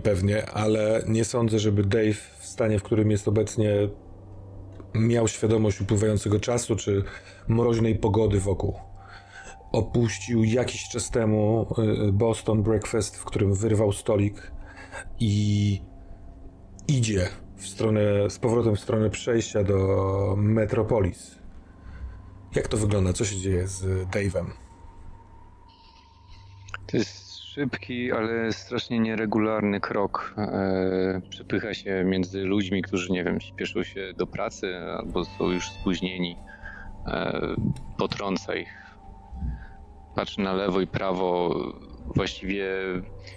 Pewnie, ale nie sądzę, żeby Dave w stanie, w którym jest obecnie, miał świadomość upływającego czasu czy mroźnej pogody wokół. Opuścił jakiś czas temu y, Boston Breakfast, w którym wyrwał stolik i idzie w stronę, z powrotem w stronę przejścia do Metropolis. Jak to wygląda? Co się dzieje z Dave'em? To jest szybki, ale strasznie nieregularny krok. E, przepycha się między ludźmi, którzy, nie wiem, śpieszą się do pracy albo są już spóźnieni. E, potrąca ich. Patrzy na lewo i prawo, właściwie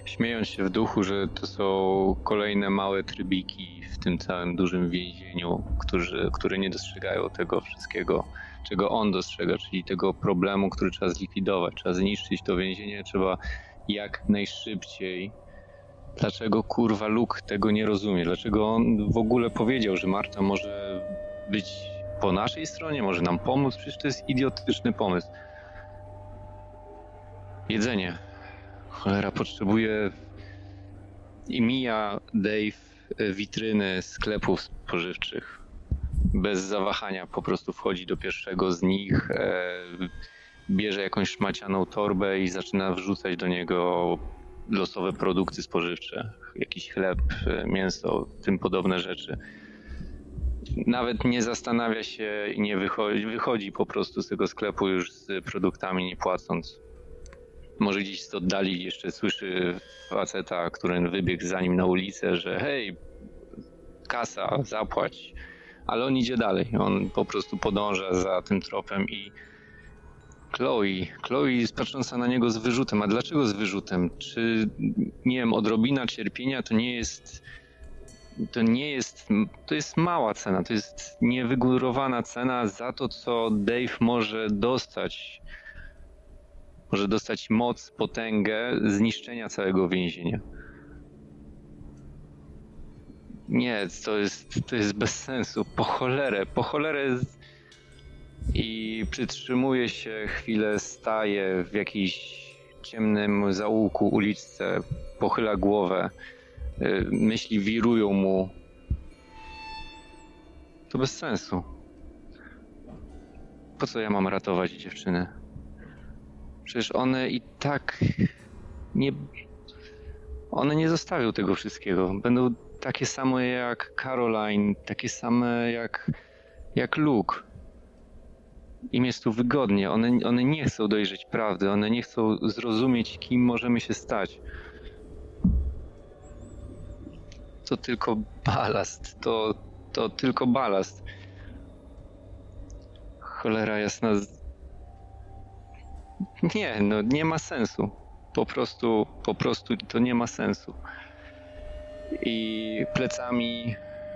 śmiejąc się w duchu, że to są kolejne małe trybiki w tym całym dużym więzieniu, którzy, które nie dostrzegają tego wszystkiego, czego on dostrzega, czyli tego problemu, który trzeba zlikwidować. Trzeba zniszczyć to więzienie, trzeba jak najszybciej. Dlaczego kurwa Luke tego nie rozumie? Dlaczego on w ogóle powiedział, że Marta może być po naszej stronie, może nam pomóc? Przecież to jest idiotyczny pomysł. Jedzenie. Cholera, potrzebuje i mija Dave e, witryny sklepów spożywczych. Bez zawahania po prostu wchodzi do pierwszego z nich, e, bierze jakąś szmacianą torbę i zaczyna wrzucać do niego losowe produkty spożywcze. Jakiś chleb, mięso, tym podobne rzeczy. Nawet nie zastanawia się i nie wychodzi, wychodzi po prostu z tego sklepu już z produktami nie płacąc. Może gdzieś z oddali jeszcze słyszy faceta, który wybiegł za nim na ulicę, że hej, kasa, zapłać. Ale on idzie dalej. On po prostu podąża za tym tropem i Chloe. Chloe patrząca na niego z wyrzutem. A dlaczego z wyrzutem? Czy, nie wiem, odrobina cierpienia to nie jest. To nie jest. To jest mała cena. To jest niewygórowana cena za to, co Dave może dostać. Może dostać moc, potęgę zniszczenia całego więzienia. Nie, to jest, to jest bez sensu. Po cholerę, po cholerę i przytrzymuje się chwilę, staje w jakimś ciemnym zaułku, uliczce, pochyla głowę, y, myśli wirują mu. To bez sensu. Po co ja mam ratować dziewczyny? Przecież one i tak nie. One nie zostawią tego wszystkiego. Będą takie same jak Caroline, takie same jak, jak Luke im jest tu wygodnie. One, one nie chcą dojrzeć prawdy, one nie chcą zrozumieć, kim możemy się stać. To tylko balast, to, to tylko balast. Cholera jasna. Nie, no nie ma sensu. Po prostu, po prostu to nie ma sensu. I plecami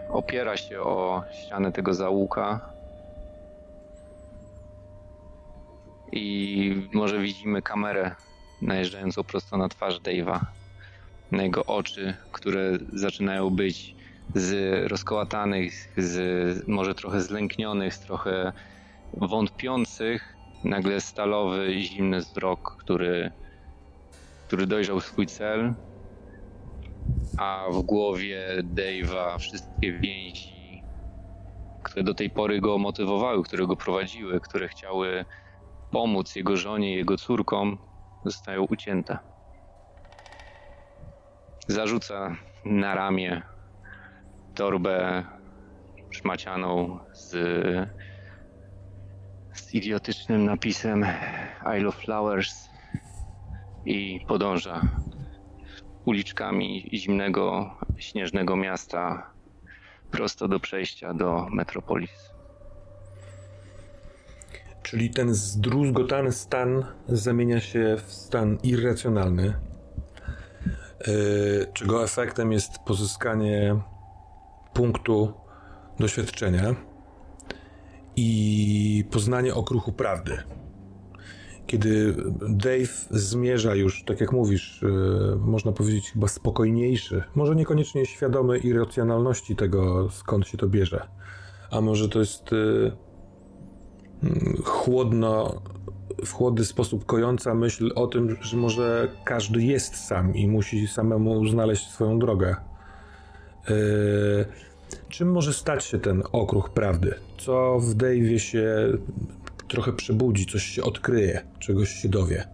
opiera się o ścianę tego załuka, i może widzimy kamerę najeżdżającą prosto na twarz Dave'a. Na jego oczy, które zaczynają być z rozkołatanych, z może trochę zlęknionych, trochę wątpiących nagle stalowy, zimny wzrok, który, który dojrzał swój cel, a w głowie Dave'a wszystkie więzi, które do tej pory go motywowały, które go prowadziły, które chciały pomóc jego żonie, jego córkom, zostają ucięte. Zarzuca na ramię torbę szmacianą z, z idiotycznym napisem I love flowers i podąża uliczkami zimnego, śnieżnego miasta prosto do przejścia do Metropolis. Czyli ten zdruzgotany stan zamienia się w stan irracjonalny, yy, czego efektem jest pozyskanie punktu doświadczenia i poznanie okruchu prawdy. Kiedy Dave zmierza już, tak jak mówisz, yy, można powiedzieć chyba spokojniejszy, może niekoniecznie świadomy irracjonalności tego, skąd się to bierze, a może to jest yy, chłodno, w chłodny sposób kojąca myśl o tym, że może każdy jest sam i musi samemu znaleźć swoją drogę. Yy, czym może stać się ten okruch prawdy? Co w Dave'ie się trochę przebudzi, coś się odkryje, czegoś się dowie?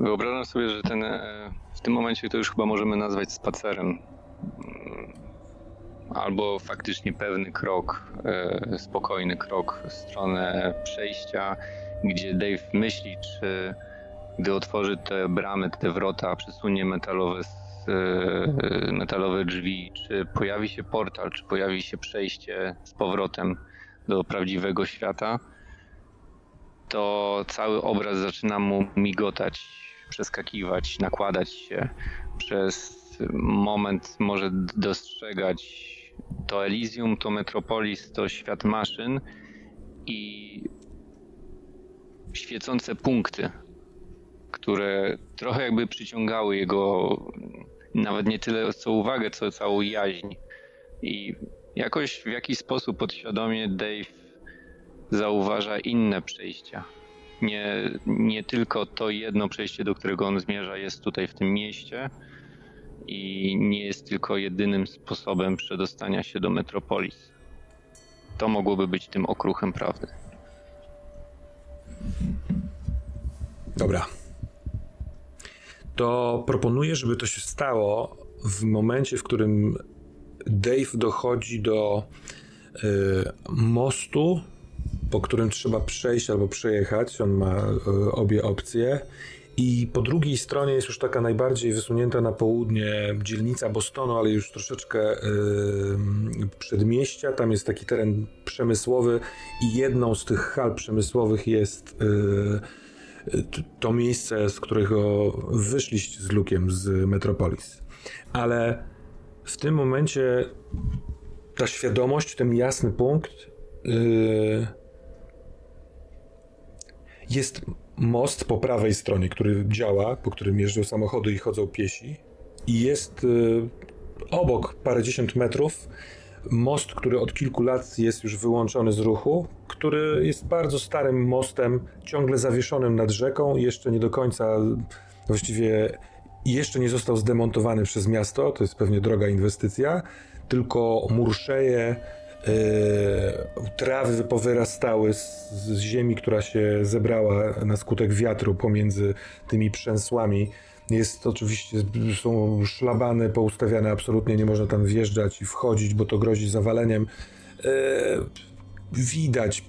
Wyobrażam sobie, że ten, e, w tym momencie to już chyba możemy nazwać spacerem albo faktycznie pewny krok, e, spokojny krok w stronę przejścia, gdzie Dave myśli, czy gdy otworzy te bramy, te wrota, przesunie metalowe, e, metalowe drzwi, czy pojawi się portal, czy pojawi się przejście z powrotem do prawdziwego świata, to cały obraz zaczyna mu migotać, przeskakiwać, nakładać się. Przez moment może dostrzegać to Elysium, to Metropolis, to świat maszyn i świecące punkty, które trochę jakby przyciągały jego nawet nie tyle co uwagę, co całą jaźń. I jakoś w jakiś sposób podświadomie Dave zauważa inne przejścia. Nie, nie tylko to jedno przejście, do którego on zmierza, jest tutaj w tym mieście, i nie jest tylko jedynym sposobem przedostania się do Metropolis. To mogłoby być tym okruchem prawdy. Dobra. To proponuję, żeby to się stało w momencie, w którym Dave dochodzi do y, mostu, po którym trzeba przejść albo przejechać. On ma y, obie opcje i po drugiej stronie jest już taka najbardziej wysunięta na południe dzielnica Bostonu, ale już troszeczkę yy, przedmieścia. Tam jest taki teren przemysłowy i jedną z tych hal przemysłowych jest yy, to miejsce, z którego wyszliście z Lukiem z Metropolis. Ale w tym momencie ta świadomość, ten jasny punkt yy, jest most po prawej stronie, który działa, po którym jeżdżą samochody i chodzą piesi. I jest y, obok parędziesiąt metrów most, który od kilku lat jest już wyłączony z ruchu, który jest bardzo starym mostem, ciągle zawieszonym nad rzeką, jeszcze nie do końca, właściwie jeszcze nie został zdemontowany przez miasto, to jest pewnie droga inwestycja, tylko murszeje, trawy powyrastały z, z ziemi, która się zebrała na skutek wiatru pomiędzy tymi przęsłami. Jest oczywiście, są szlabany poustawiane, absolutnie nie można tam wjeżdżać i wchodzić, bo to grozi zawaleniem. Yy, widać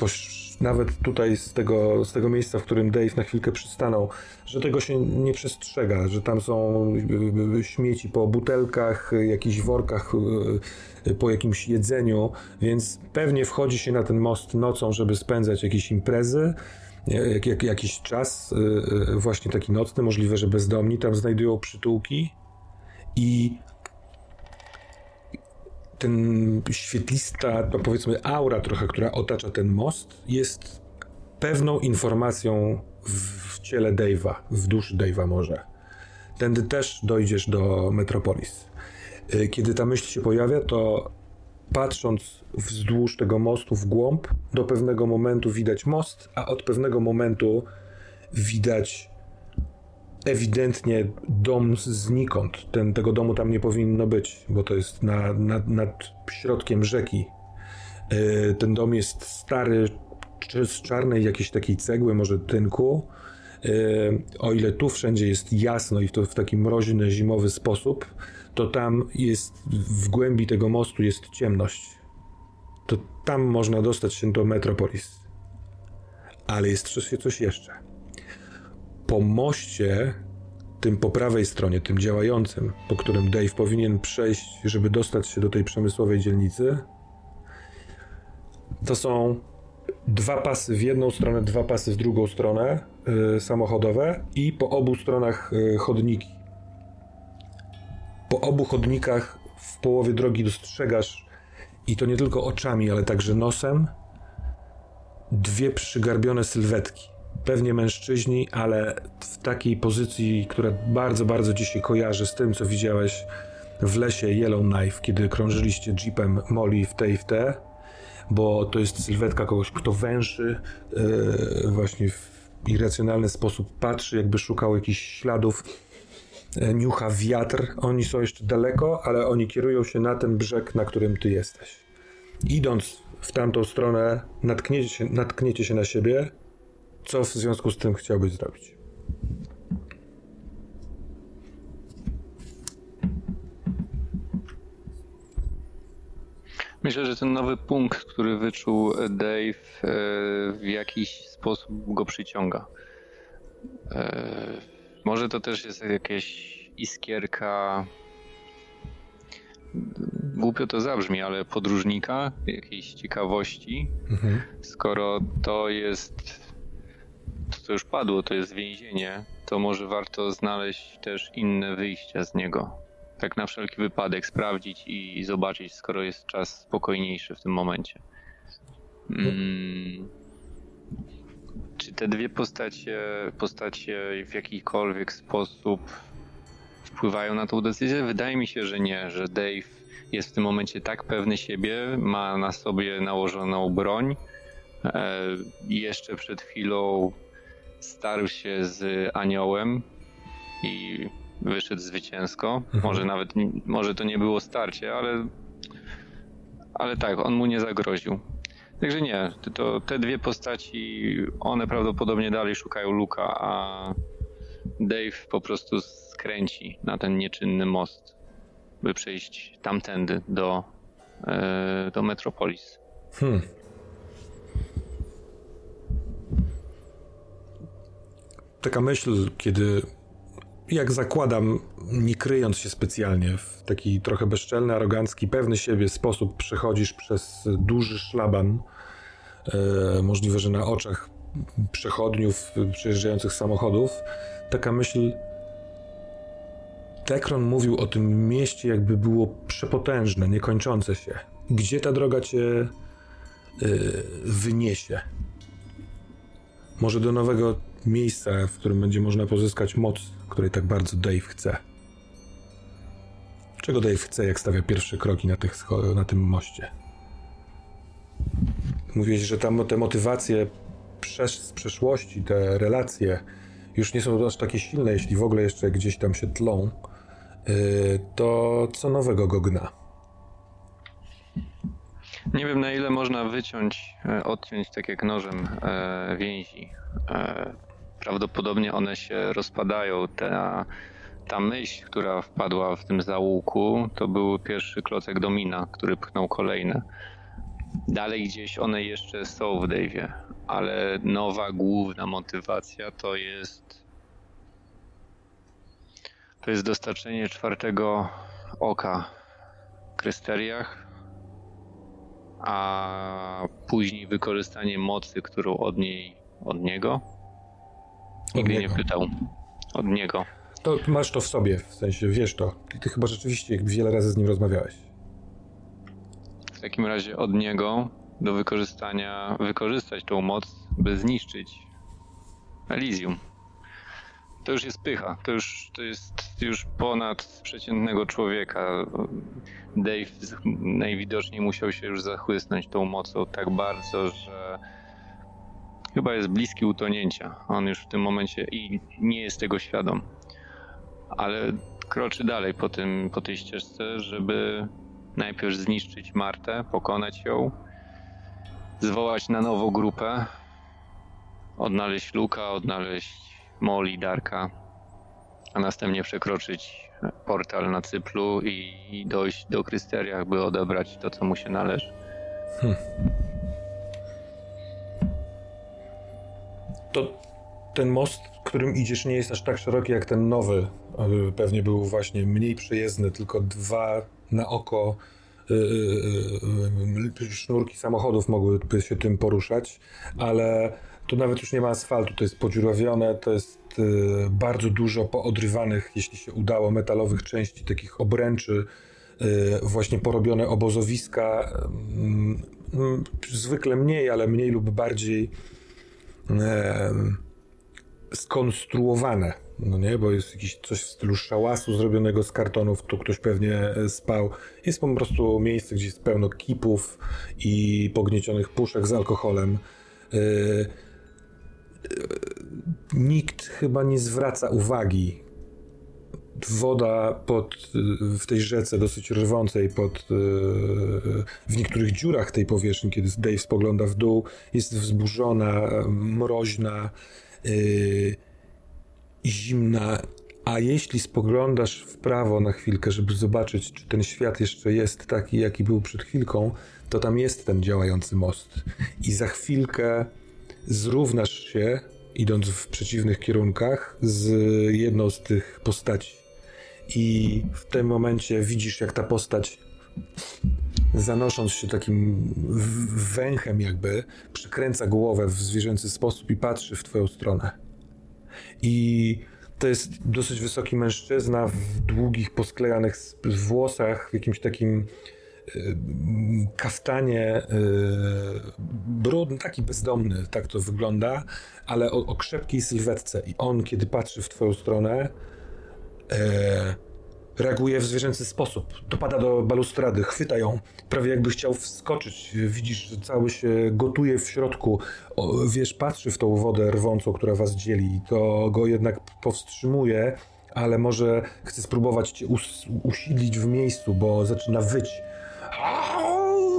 nawet tutaj z tego, z tego miejsca, w którym Dave na chwilkę przystanął, że tego się nie przestrzega, że tam są yy, śmieci po butelkach, jakichś workach po jakimś jedzeniu, więc pewnie wchodzi się na ten most nocą, żeby spędzać jakieś imprezy, jak, jak, jakiś czas, y, y, właśnie taki nocny, możliwe, że bezdomni tam znajdują przytułki i ten świetlista, no powiedzmy aura trochę, która otacza ten most, jest pewną informacją w ciele Dave'a, w duszy Dave'a może. Tędy też dojdziesz do Metropolis. Y, kiedy ta myśl się pojawia, to patrząc wzdłuż tego mostu w głąb, do pewnego momentu widać most, a od pewnego momentu widać ewidentnie dom znikąd. Ten, tego domu tam nie powinno być, bo to jest na, na, nad środkiem rzeki. Yy, ten dom jest stary, czy z czarnej jakiejś takiej cegły, może tynku. Yy, o ile tu wszędzie jest jasno i to w taki mroźny, zimowy sposób, to tam jest, w głębi tego mostu jest ciemność. To tam można dostać się do Metropolis. Ale jest coś, coś jeszcze. Po moście, tym po prawej stronie, tym działającym, po którym Dave powinien przejść, żeby dostać się do tej przemysłowej dzielnicy, to są dwa pasy w jedną stronę, dwa pasy w drugą stronę yy, samochodowe i po obu stronach yy, chodniki. Po obu chodnikach w połowie drogi dostrzegasz i to nie tylko oczami, ale także nosem dwie przygarbione sylwetki. Pewnie mężczyźni, ale w takiej pozycji, która bardzo, bardzo ci się kojarzy z tym, co widziałeś w lesie Yellowknife, kiedy krążyliście jeepem Molly w tej w te, bo to jest sylwetka kogoś, kto węszy, yy, właśnie w irracjonalny sposób patrzy, jakby szukał jakichś śladów niucha wiatr. Oni są jeszcze daleko, ale oni kierują się na ten brzeg, na którym ty jesteś. Idąc w tamtą stronę, natkniecie się, natkniecie się na siebie. Co w związku z tym chciałbyś zrobić? Myślę, że ten nowy punkt, który wyczuł Dave, e, w jakiś sposób go przyciąga. Może to też jest jakieś iskierka. Głupio to zabrzmi, ale podróżnika, jakiejś ciekawości. Mhm. Skoro to jest. To już padło, to jest więzienie, to może warto znaleźć też inne wyjścia z niego. Tak na wszelki wypadek sprawdzić i zobaczyć, skoro jest czas spokojniejszy w tym momencie. Mm czy te dwie postacie, postacie w jakikolwiek sposób wpływają na tą decyzję? Wydaje mi się, że nie, że Dave jest w tym momencie tak pewny siebie, ma na sobie nałożoną broń. E, jeszcze przed chwilą starł się z aniołem i wyszedł zwycięsko. Mhm. Może nawet, może to nie było starcie, ale, ale tak, on mu nie zagroził. Także nie, to te dwie postaci, one prawdopodobnie dalej szukają Luka, a Dave po prostu skręci na ten nieczynny most, by przejść tamtędy do, e, do Metropolis. Hmm. Taka myśl, kiedy jak zakładam, nie kryjąc się specjalnie, w taki trochę bezczelny, arogancki, pewny siebie sposób przechodzisz przez duży szlaban, e, możliwe, że na oczach przechodniów, przejeżdżających samochodów, taka myśl. Tekron mówił o tym mieście, jakby było przepotężne, niekończące się. Gdzie ta droga cię e, wyniesie? Może do nowego miejsca, w którym będzie można pozyskać moc, której tak bardzo Dave chce. Czego Dave chce, jak stawia pierwsze kroki na, tych, na tym moście? Mówiłeś, że tam te motywacje z przeszłości, te relacje już nie są aż takie silne, jeśli w ogóle jeszcze gdzieś tam się tlą. Y, to co nowego go gna? Nie wiem, na ile można wyciąć, e, odciąć tak jak nożem e, więzi. Prawdopodobnie one się rozpadają. Ta, ta myśl, która wpadła w tym zaułku, to był pierwszy klocek domina, który pchnął kolejne. Dalej gdzieś one jeszcze są w Dave'ie, ale nowa, główna motywacja to jest to jest dostarczenie czwartego oka Krysteriach, a później wykorzystanie mocy, którą od niej, od niego, Nigdy nie pytał. Od niego. To masz to w sobie, w sensie wiesz to. Ty chyba rzeczywiście wiele razy z nim rozmawiałeś. W takim razie od niego do wykorzystania, wykorzystać tą moc, by zniszczyć Elysium. to już jest pycha. To już, to jest już ponad przeciętnego człowieka. Dave najwidoczniej musiał się już zachłysnąć tą mocą tak bardzo, że chyba jest bliski utonięcia. On już w tym momencie i nie jest tego świadom. Ale kroczy dalej po, tym, po tej ścieżce, żeby najpierw zniszczyć Martę, pokonać ją, zwołać na nowo grupę, odnaleźć Luka, odnaleźć Molly, Darka, a następnie przekroczyć portal na Cyplu i dojść do Krysteriach, by odebrać to, co mu się należy. Hmm. To ten most, którym idziesz, nie jest aż tak szeroki jak ten nowy. Pewnie był właśnie mniej przejezdny, tylko dwa na oko y, y, y, sznurki samochodów mogłyby się tym poruszać, ale tu nawet już nie ma asfaltu, to jest podziurawione, to jest bardzo dużo poodrywanych, jeśli się udało, metalowych części, takich obręczy, właśnie porobione obozowiska, zwykle mniej, ale mniej lub bardziej skonstruowane, no nie, bo jest jakiś coś w stylu szałasu zrobionego z kartonów, tu ktoś pewnie e, spał. Jest po prostu miejsce, gdzie jest pełno kipów i pogniecionych puszek z alkoholem. Yy, nikt chyba nie zwraca uwagi. Woda pod, w tej rzece dosyć rwącej pod, w niektórych dziurach tej powierzchni, kiedy Dave spogląda w dół, jest wzburzona, mroźna, yy, zimna, a jeśli spoglądasz w prawo na chwilkę, żeby zobaczyć, czy ten świat jeszcze jest taki, jaki był przed chwilką, to tam jest ten działający most. I za chwilkę zrównasz się, idąc w przeciwnych kierunkach, z jedną z tych postaci. I w tym momencie widzisz, jak ta postać zanosząc się takim węchem jakby, przykręca głowę w zwierzęcy sposób i patrzy w twoją stronę. I to jest dosyć wysoki mężczyzna w długich, posklejanych włosach, w jakimś takim y, kaftanie y, brudny, taki bezdomny, tak to wygląda, ale o, o krzepkiej sylwetce. I on, kiedy patrzy w twoją stronę, e, reaguje w zwierzęcy sposób. Dopada do balustrady, chwyta ją, prawie jakby chciał wskoczyć. Widzisz, że cały się gotuje w środku. O, wiesz, patrzy w tą wodę rwącą, która was dzieli. To go jednak powstrzymuje, ale może chce spróbować cię us usiedlić w miejscu, bo zaczyna wyć.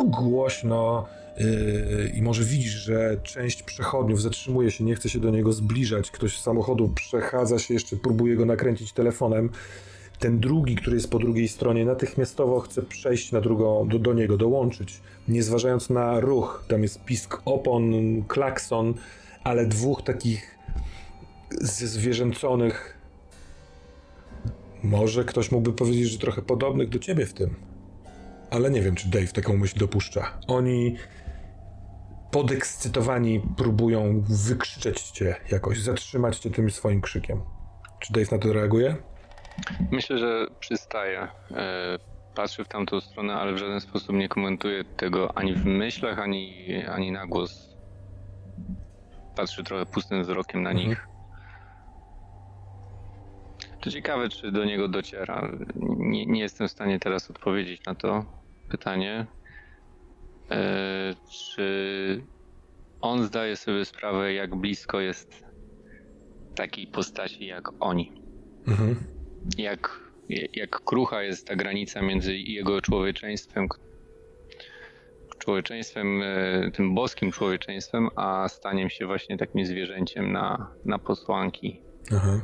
Głośno. Yy, I może widzisz, że część przechodniów zatrzymuje się, nie chce się do niego zbliżać. Ktoś z samochodu przechadza się, jeszcze próbuje go nakręcić telefonem ten drugi, który jest po drugiej stronie, natychmiastowo chce przejść na drugą, do, do niego, dołączyć, nie zważając na ruch. Tam jest pisk opon, klakson, ale dwóch takich zwierzęconych. Może ktoś mógłby powiedzieć, że trochę podobnych do ciebie w tym. Ale nie wiem, czy Dave taką myśl dopuszcza. Oni podekscytowani próbują wykrzyczeć cię jakoś, zatrzymać cię tym swoim krzykiem. Czy Dave na to reaguje? Myślę, że przystaje. E, patrzy w tamtą stronę, ale w żaden sposób nie komentuje tego ani w myślach, ani, ani na głos. Patrzy trochę pustym wzrokiem na nich. To ciekawe, czy do niego dociera. Nie, nie jestem w stanie teraz odpowiedzieć na to pytanie. E, czy on zdaje sobie sprawę, jak blisko jest takiej postaci jak oni? Mhm jak, jak krucha jest ta granica między jego człowieczeństwem, człowieczeństwem, e, tym boskim człowieczeństwem, a staniem się właśnie takim zwierzęciem na, na posłanki. Aha.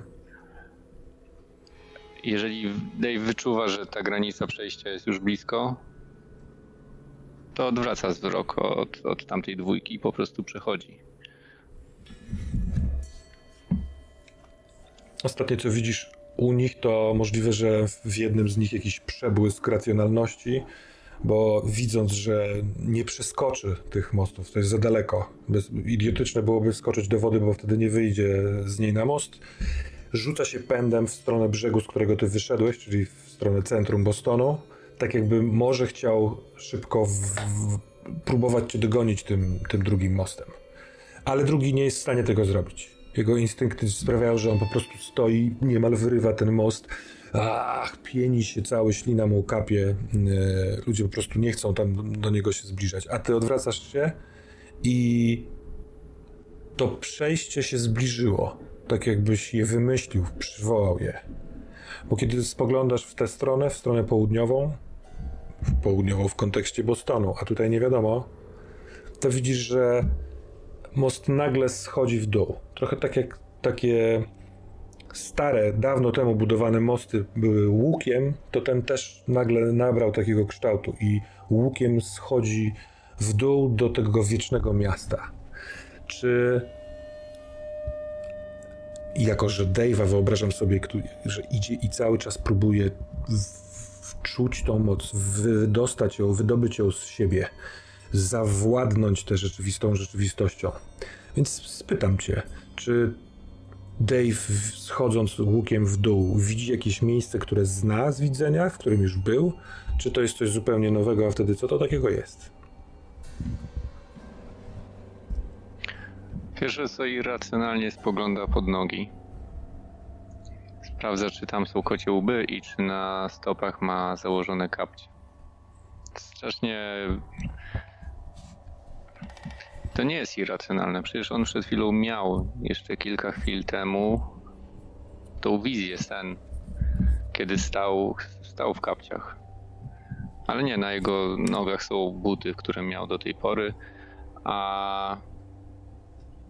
Jeżeli Dave wyczuwa, że ta granica przejścia jest już blisko, to odwraca wzrok od, od tamtej dwójki i po prostu przechodzi. Ostatnie co widzisz u nich, to możliwe, że w jednym z nich jakiś przebłysk racjonalności, bo widząc, że nie przeskoczy tych mostów, to jest za daleko, bez, idiotyczne byłoby wskoczyć do wody, bo wtedy nie wyjdzie z niej na most, rzuca się pędem w stronę brzegu, z którego ty wyszedłeś, czyli w stronę centrum Bostonu, tak jakby może chciał szybko w, w, próbować cię dogonić tym, tym drugim mostem. Ale drugi nie jest w stanie tego zrobić Jego instynkty sprawiają, że on po prostu stoi, niemal wyrywa ten most. Ach, pieni się cały, ślina mu kapie. E, ludzie po prostu nie chcą tam do niego się zbliżać. A ty odwracasz się i to przejście się zbliżyło. Tak jakbyś je wymyślił, przywołał je. Bo kiedy spoglądasz w tę stronę, w stronę południową, południową w kontekście Bostonu, a tutaj nie wiadomo, to widzisz, że most nagle schodzi w dół. Trochę tak jak takie stare, dawno temu budowane mosty były łukiem, to ten też nagle nabrał takiego kształtu i łukiem schodzi w dół do tego wiecznego miasta. Czy jako, że Dave'a wyobrażam sobie, że idzie i cały czas próbuje wczuć tą moc, wydostać ją, wydobyć ją z siebie, zawładnąć tę rzeczywistą rzeczywistością. Więc spytam cię, czy Dave, schodząc łukiem w dół, widzi jakieś miejsce, które zna z widzenia, w którym już był? Czy to jest coś zupełnie nowego, a wtedy co to takiego jest? Pierwsze co irracjonalnie spogląda pod nogi. Sprawdza, czy tam są kocie łby i czy na stopach ma założone kapcie. Strasznie to nie jest irracjonalne. Przecież on przed chwilą miał jeszcze kilka chwil temu tą wizję sen, kiedy stał, stał w kapciach. Ale nie, na jego nogach są buty, które miał do tej pory, a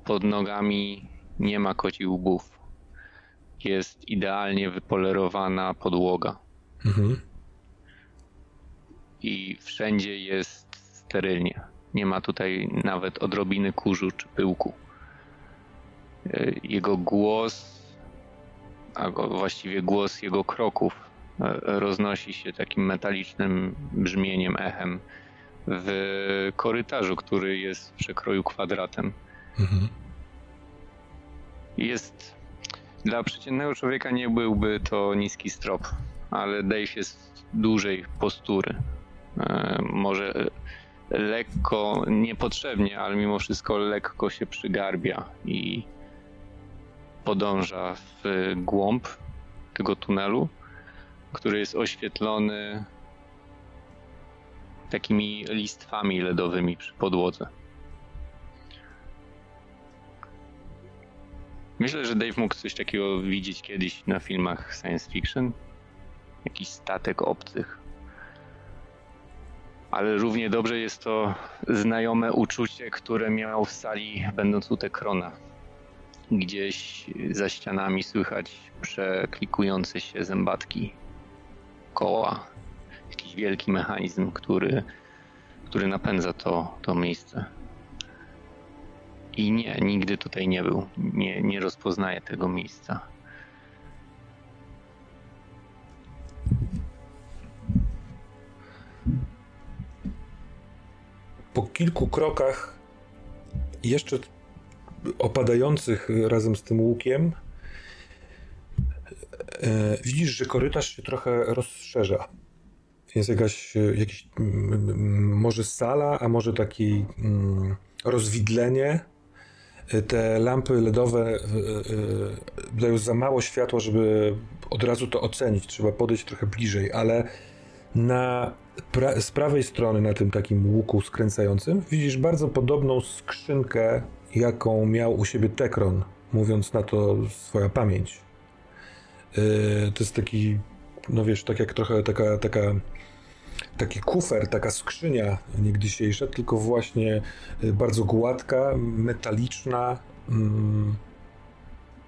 pod nogami nie ma koci łbów. Jest idealnie wypolerowana podłoga. Mhm. I wszędzie jest sterylnie. Nie ma tutaj nawet odrobiny kurzu czy pyłku. E, jego głos, a właściwie głos jego kroków e, roznosi się takim metalicznym brzmieniem, echem w korytarzu, który jest w przekroju kwadratem. Mhm. Jest dla przeciętnego człowieka nie byłby to niski strop, ale Dave jest dużej postury. E, może lekko, niepotrzebnie, ale mimo wszystko lekko się przygarbia i podąża w głąb tego tunelu, który jest oświetlony takimi listwami ledowymi przy podłodze. Myślę, że Dave mógł coś takiego widzieć kiedyś na filmach science fiction. Jakiś statek obcych ale równie dobrze jest to znajome uczucie, które miał w sali będąc u Tekrona. Gdzieś za ścianami słychać przeklikujące się zębatki koła. Jakiś wielki mechanizm, który, który napędza to, to miejsce. I nie, nigdy tutaj nie był. Nie, nie rozpoznaje tego miejsca. po kilku krokach, jeszcze opadających razem z tym łukiem, e, widzisz, że korytarz się trochę rozszerza. Jest jakaś, jakiś, może sala, a może takie rozwidlenie. Te lampy LEDowe e, e, dają za mało światła, żeby od razu to ocenić. Trzeba podejść trochę bliżej, ale na pra z prawej strony, na tym takim łuku skręcającym, widzisz bardzo podobną skrzynkę, jaką miał u siebie Tekron, mówiąc na to swoja pamięć. To jest taki, no wiesz, tak jak trochę taka, taka taki kufer, taka skrzynia niegdysiejsza, tylko właśnie y, bardzo gładka, metaliczna, mm,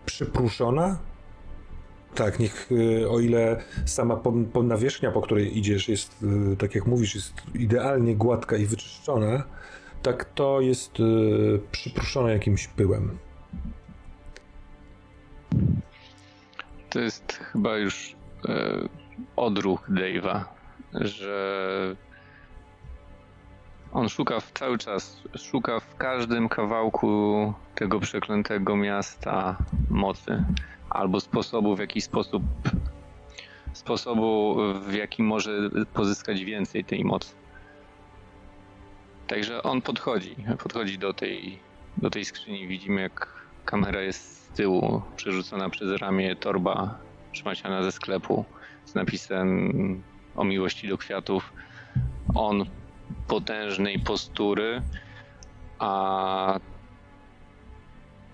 przypruszona, tak, niech y, o ile sama po, po nawierzchnia, po której idziesz, jest, y, tak jak mówisz, jest idealnie gładka i wyczyszczona, tak to jest y, przypruszone jakimś pyłem. To jest chyba już odruch Dave'a, że on szuka cały czas, szuka w każdym kawałku tego przeklętego miasta mocy albo sposobu, w jaki sposób sposobu, w jaki może pozyskać więcej tej mocy. Także on podchodzi, podchodzi do tej, do tej skrzyni. Widzimy, jak kamera jest tyłu przerzucona przez ramię torba szmaciana ze sklepu z napisem o miłości do kwiatów. On potężnej postury, a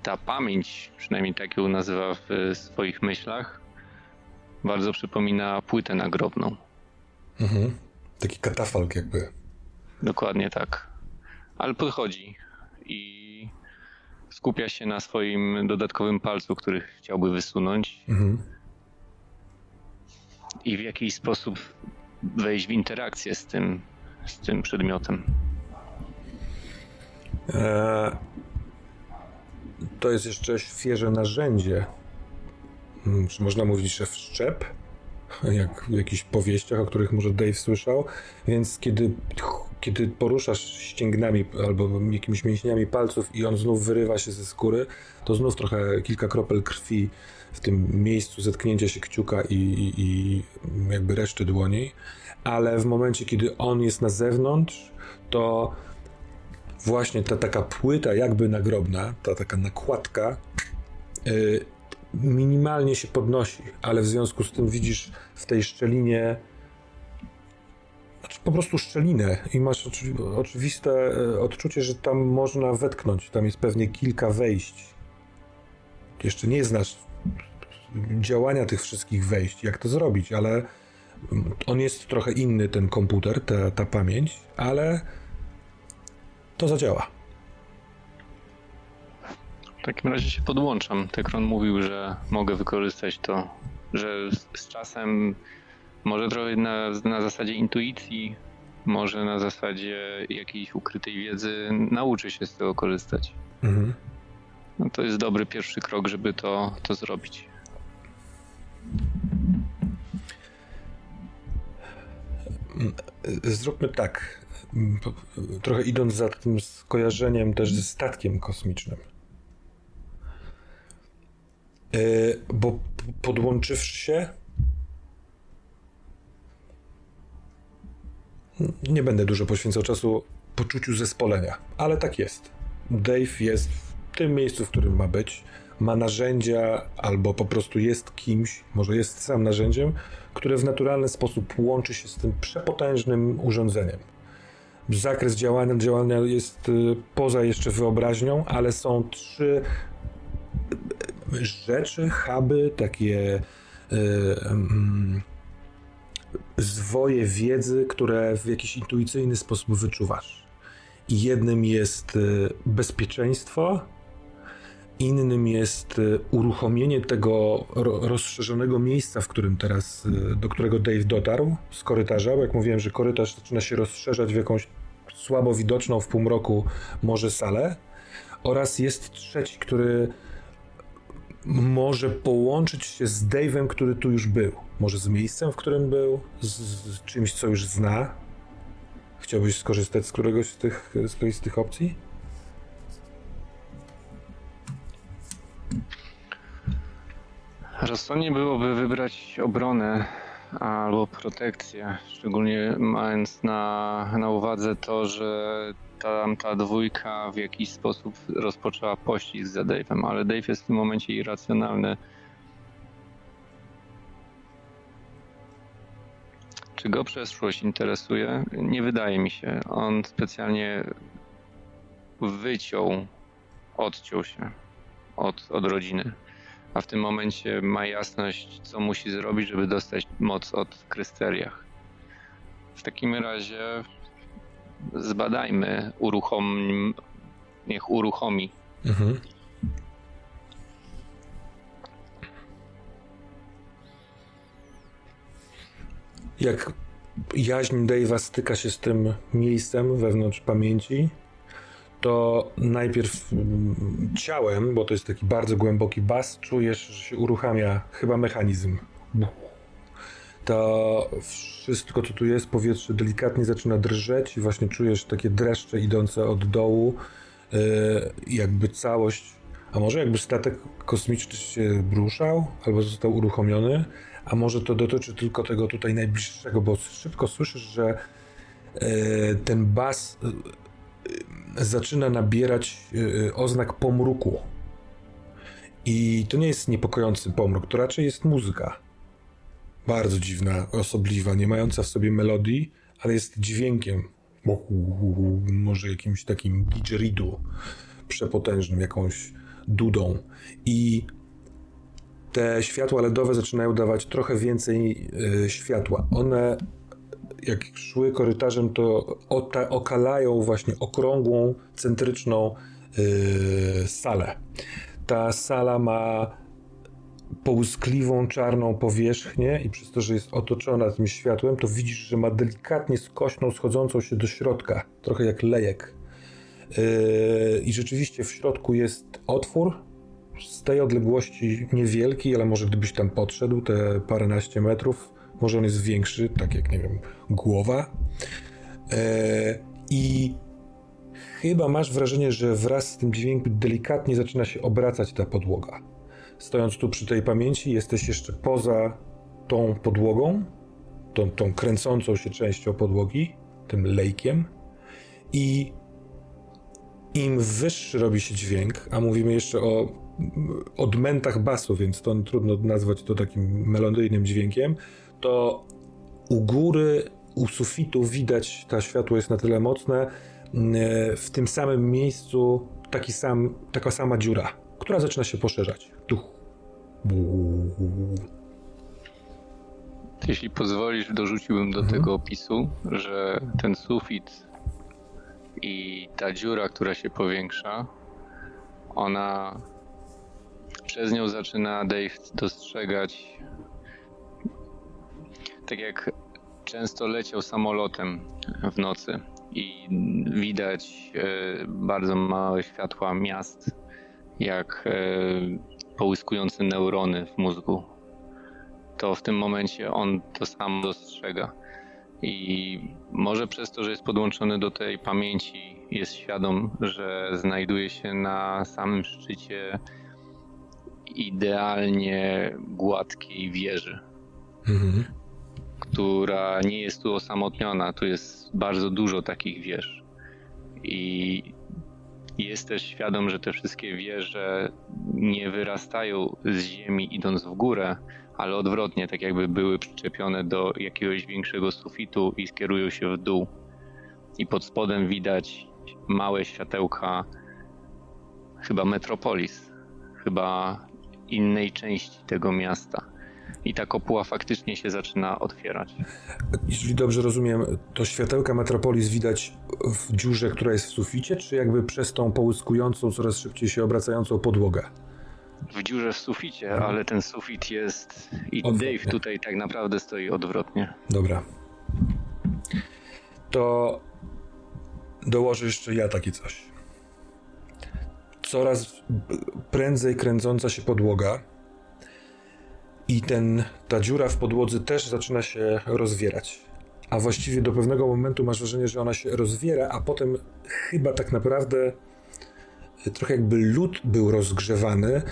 ta pamięć, przynajmniej tak ją nazywa w swoich myślach, bardzo przypomina płytę nagrobną. Mhm. Taki katafalk jakby. Dokładnie tak. Ale podchodzi i skupia się na swoim dodatkowym palcu, który chciałby wysunąć. Mhm. I w jakiś sposób wejść w interakcję z tym, z tym przedmiotem. E, to jest jeszcze świeże narzędzie. Hmm, czy można mówić, że wszczep? Jak w jakichś powieściach, o których może Dave słyszał. Więc kiedy kiedy poruszasz ścięgnami albo jakimiś mięśniami palców i on znów wyrywa się ze skóry, to znów trochę kilka kropel krwi w tym miejscu zetknięcia się kciuka i, i, i jakby reszty dłoni, ale w momencie, kiedy on jest na zewnątrz, to właśnie ta taka płyta jakby nagrobna, ta taka nakładka yy, minimalnie się podnosi, ale w związku z tym widzisz w tej szczelinie znaczy po prostu szczelinę i masz oczywiste e, odczucie, że tam można wetknąć. Tam jest pewnie kilka wejść. Jeszcze nie znasz działania tych wszystkich wejść, jak to zrobić, ale on jest trochę inny, ten komputer, ta, ta pamięć, ale to zadziała. W takim razie się podłączam. Tekron mówił, że mogę wykorzystać to, że z czasem może trochę na, na zasadzie intuicji, może na zasadzie jakiejś ukrytej wiedzy nauczy się z tego korzystać. Mhm. No to jest dobry pierwszy krok, żeby to, to zrobić. Zróbmy tak. Trochę idąc za tym skojarzeniem też ze statkiem kosmicznym. E, bo podłączywszy się, nie będę dużo poświęcał czasu poczuciu zespolenia, ale tak jest. Dave jest w tym miejscu, w którym ma być, ma narzędzia albo po prostu jest kimś, może jest sam narzędziem, które w naturalny sposób łączy się z tym przepotężnym urządzeniem. Zakres działania, działania jest y, poza jeszcze wyobraźnią, ale są trzy rzeczy, huby, takie yy, zwoje wiedzy, które w jakiś intuicyjny sposób wyczuwasz. Jednym jest y, bezpieczeństwo, innym jest y, uruchomienie tego rozszerzonego miejsca, w którym teraz, y, do którego Dave dotarł z korytarza, bo jak mówiłem, że korytarz zaczyna się rozszerzać w jakąś słabo widoczną w półmroku może salę, oraz jest trzeci, który może połączyć się z Dave'em, który tu już był. Może z miejscem, w którym był, z, z czymś, co już zna. Chciałbyś skorzystać z któregoś z tych, z z tych opcji? Rozsądnie byłoby wybrać obronę albo protekcję, szczególnie mając na, na uwadze to, że tam ta dwójka w jakiś sposób rozpoczęła pościg za Dave'em, ale Dave jest w tym momencie irracjonalny. Czy go przeszłość interesuje? Nie wydaje mi się. On specjalnie wyciął, odciął się od, od rodziny. A w tym momencie ma jasność, co musi zrobić, żeby dostać moc od Krysteriach. W takim razie zbadajmy, uruchom, niech uruchomi. Mhm. Jak jaźń Dave'a styka się z tym miejscem wewnątrz pamięci, to najpierw mm, ciałem, bo to jest taki bardzo głęboki bas, czujesz, że się uruchamia chyba mechanizm. To wszystko, co tu jest, powietrze delikatnie zaczyna drżeć i właśnie czujesz takie dreszcze idące od dołu, yy, jakby całość, a może jakby statek kosmiczny się ruszał albo został uruchomiony, a może to dotyczy tylko tego tutaj najbliższego, bo szybko słyszysz, że yy, ten bas zaczyna nabierać oznak pomruku I to nie jest niepokojący pomruk, to raczej jest muzyka. Bardzo dziwna, osobliwa, nie mająca w sobie melodii, ale jest dźwiękiem. Może jakimś takim didgeridoo przepotężnym, jakąś dudą. I te światła LEDowe zaczynają dawać trochę więcej y, światła. One, jak szły korytarzem, to okalają właśnie okrągłą, centryczną y, salę. Ta sala ma połyskliwą, czarną powierzchnię i przez to, że jest otoczona tym światłem, to widzisz, że ma delikatnie skośną, schodzącą się do środka, trochę jak lejek. Yy, I rzeczywiście w środku jest otwór, z tej odległości niewielki, ale może gdybyś tam podszedł, te paręnaście metrów, może on jest większy, tak jak, nie wiem, głowa. Yy, I chyba masz wrażenie, że wraz z tym dźwiękiem delikatnie zaczyna się obracać ta podłoga. Stojąc tu przy tej pamięci, jesteś jeszcze poza tą podłogą, tą, tą kręcącą się częścią podłogi, tym lejkiem i im wyższy robi się dźwięk, a mówimy jeszcze o odmętach basu, więc to trudno nazwać to takim melodyjnym dźwiękiem, to u góry, u sufitu widać, ta światło jest na tyle mocne, mm, w tym samym miejscu taki sam, taka sama dziura, która zaczyna się poszerzać. Tuch. Jeśli pozwolisz, dorzuciłbym do mhm. tego opisu, że ten sufit i ta dziura, która się powiększa, ona przez nią zaczyna Dave dostrzegać tak jak często leciał samolotem w nocy i widać e, bardzo małe światła miast, jak e, połyskujące neurony w mózgu. To w tym momencie on to samo dostrzega. I może przez to, że jest podłączony do tej pamięci, jest świadom, że znajduje się na samym szczycie idealnie gładkiej wieży, mhm. Która nie jest tu osamotniona. Tu jest bardzo dużo takich wież. I jest też świadom, że te wszystkie wieże nie wyrastają z ziemi idąc w górę, ale odwrotnie, tak jakby były przyczepione do jakiegoś większego sufitu i skierują się w dół. I pod spodem widać małe światełka, chyba Metropolis, chyba innej części tego miasta. I ta kopuła faktycznie się zaczyna otwierać. Jeżeli dobrze rozumiem, to światełka Metropolis widać w dziurze, która jest w suficie, czy jakby przez tą połyskującą, coraz szybciej się obracającą podłogę? w dziurze w suficie, mhm. ale ten sufit jest i odwrotnie. Dave tutaj tak naprawdę stoi odwrotnie. Dobra. To dołożę jeszcze ja takie coś. Coraz prędzej kręcąca się podłoga i ten, ta dziura w podłodze też zaczyna się rozwierać. A właściwie do pewnego momentu masz wrażenie, że ona się rozwiera, a potem chyba tak naprawdę trochę jakby lód był rozgrzewany,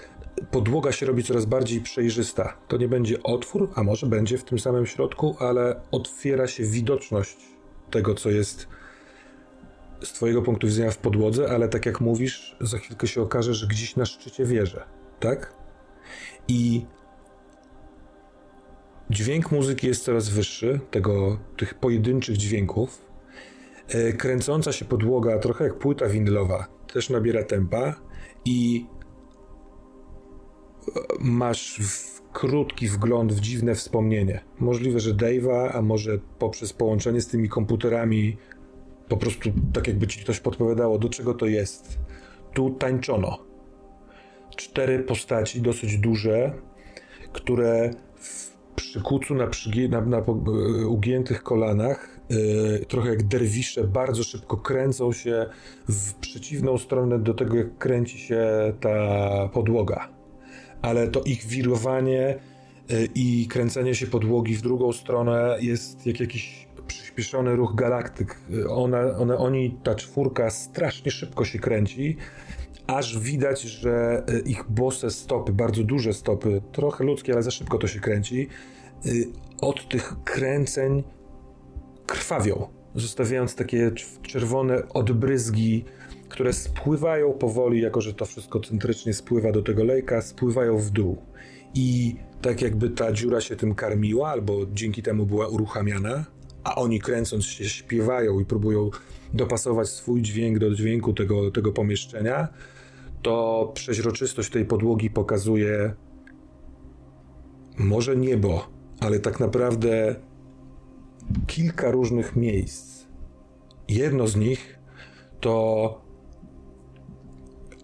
podłoga się robi coraz bardziej przejrzysta. To nie będzie otwór, a może będzie w tym samym środku, ale otwiera się widoczność tego, co jest z Twojego punktu widzenia w podłodze, ale tak jak mówisz, za chwilkę się okaże, że gdzieś na szczycie wieży, tak? I dźwięk muzyki jest coraz wyższy, tego, tych pojedynczych dźwięków. E, kręcąca się podłoga, trochę jak płyta winylowa, też nabiera tempa i masz w krótki wgląd w dziwne wspomnienie. Możliwe, że Dave'a, a może poprzez połączenie z tymi komputerami po prostu tak jakby ci ktoś podpowiadało, do czego to jest. Tu tańczono. Cztery postaci, dosyć duże, które w przykucu na, przygie, na, na ugiętych kolanach, yy, trochę jak derwisze, bardzo szybko kręcą się w przeciwną stronę do tego, jak kręci się ta podłoga ale to ich wirowanie y, i kręcenie się podłogi w drugą stronę jest jak jakiś przyspieszony ruch galaktyk. One, oni, ta czwórka strasznie szybko się kręci, aż widać, że y, ich bose stopy, bardzo duże stopy, trochę ludzkie, ale za szybko to się kręci, od tych kręceń krwawią, zostawiając takie czerwone odbryzgi które spływają powoli, jako że to wszystko centrycznie spływa do tego lejka, spływają w dół. I tak jakby ta dziura się tym karmiła, albo dzięki temu była uruchamiana, a oni kręcąc się śpiewają i próbują dopasować swój dźwięk do dźwięku tego, tego pomieszczenia, to przeźroczystość tej podłogi pokazuje może niebo, ale tak naprawdę kilka różnych miejsc. Jedno z nich to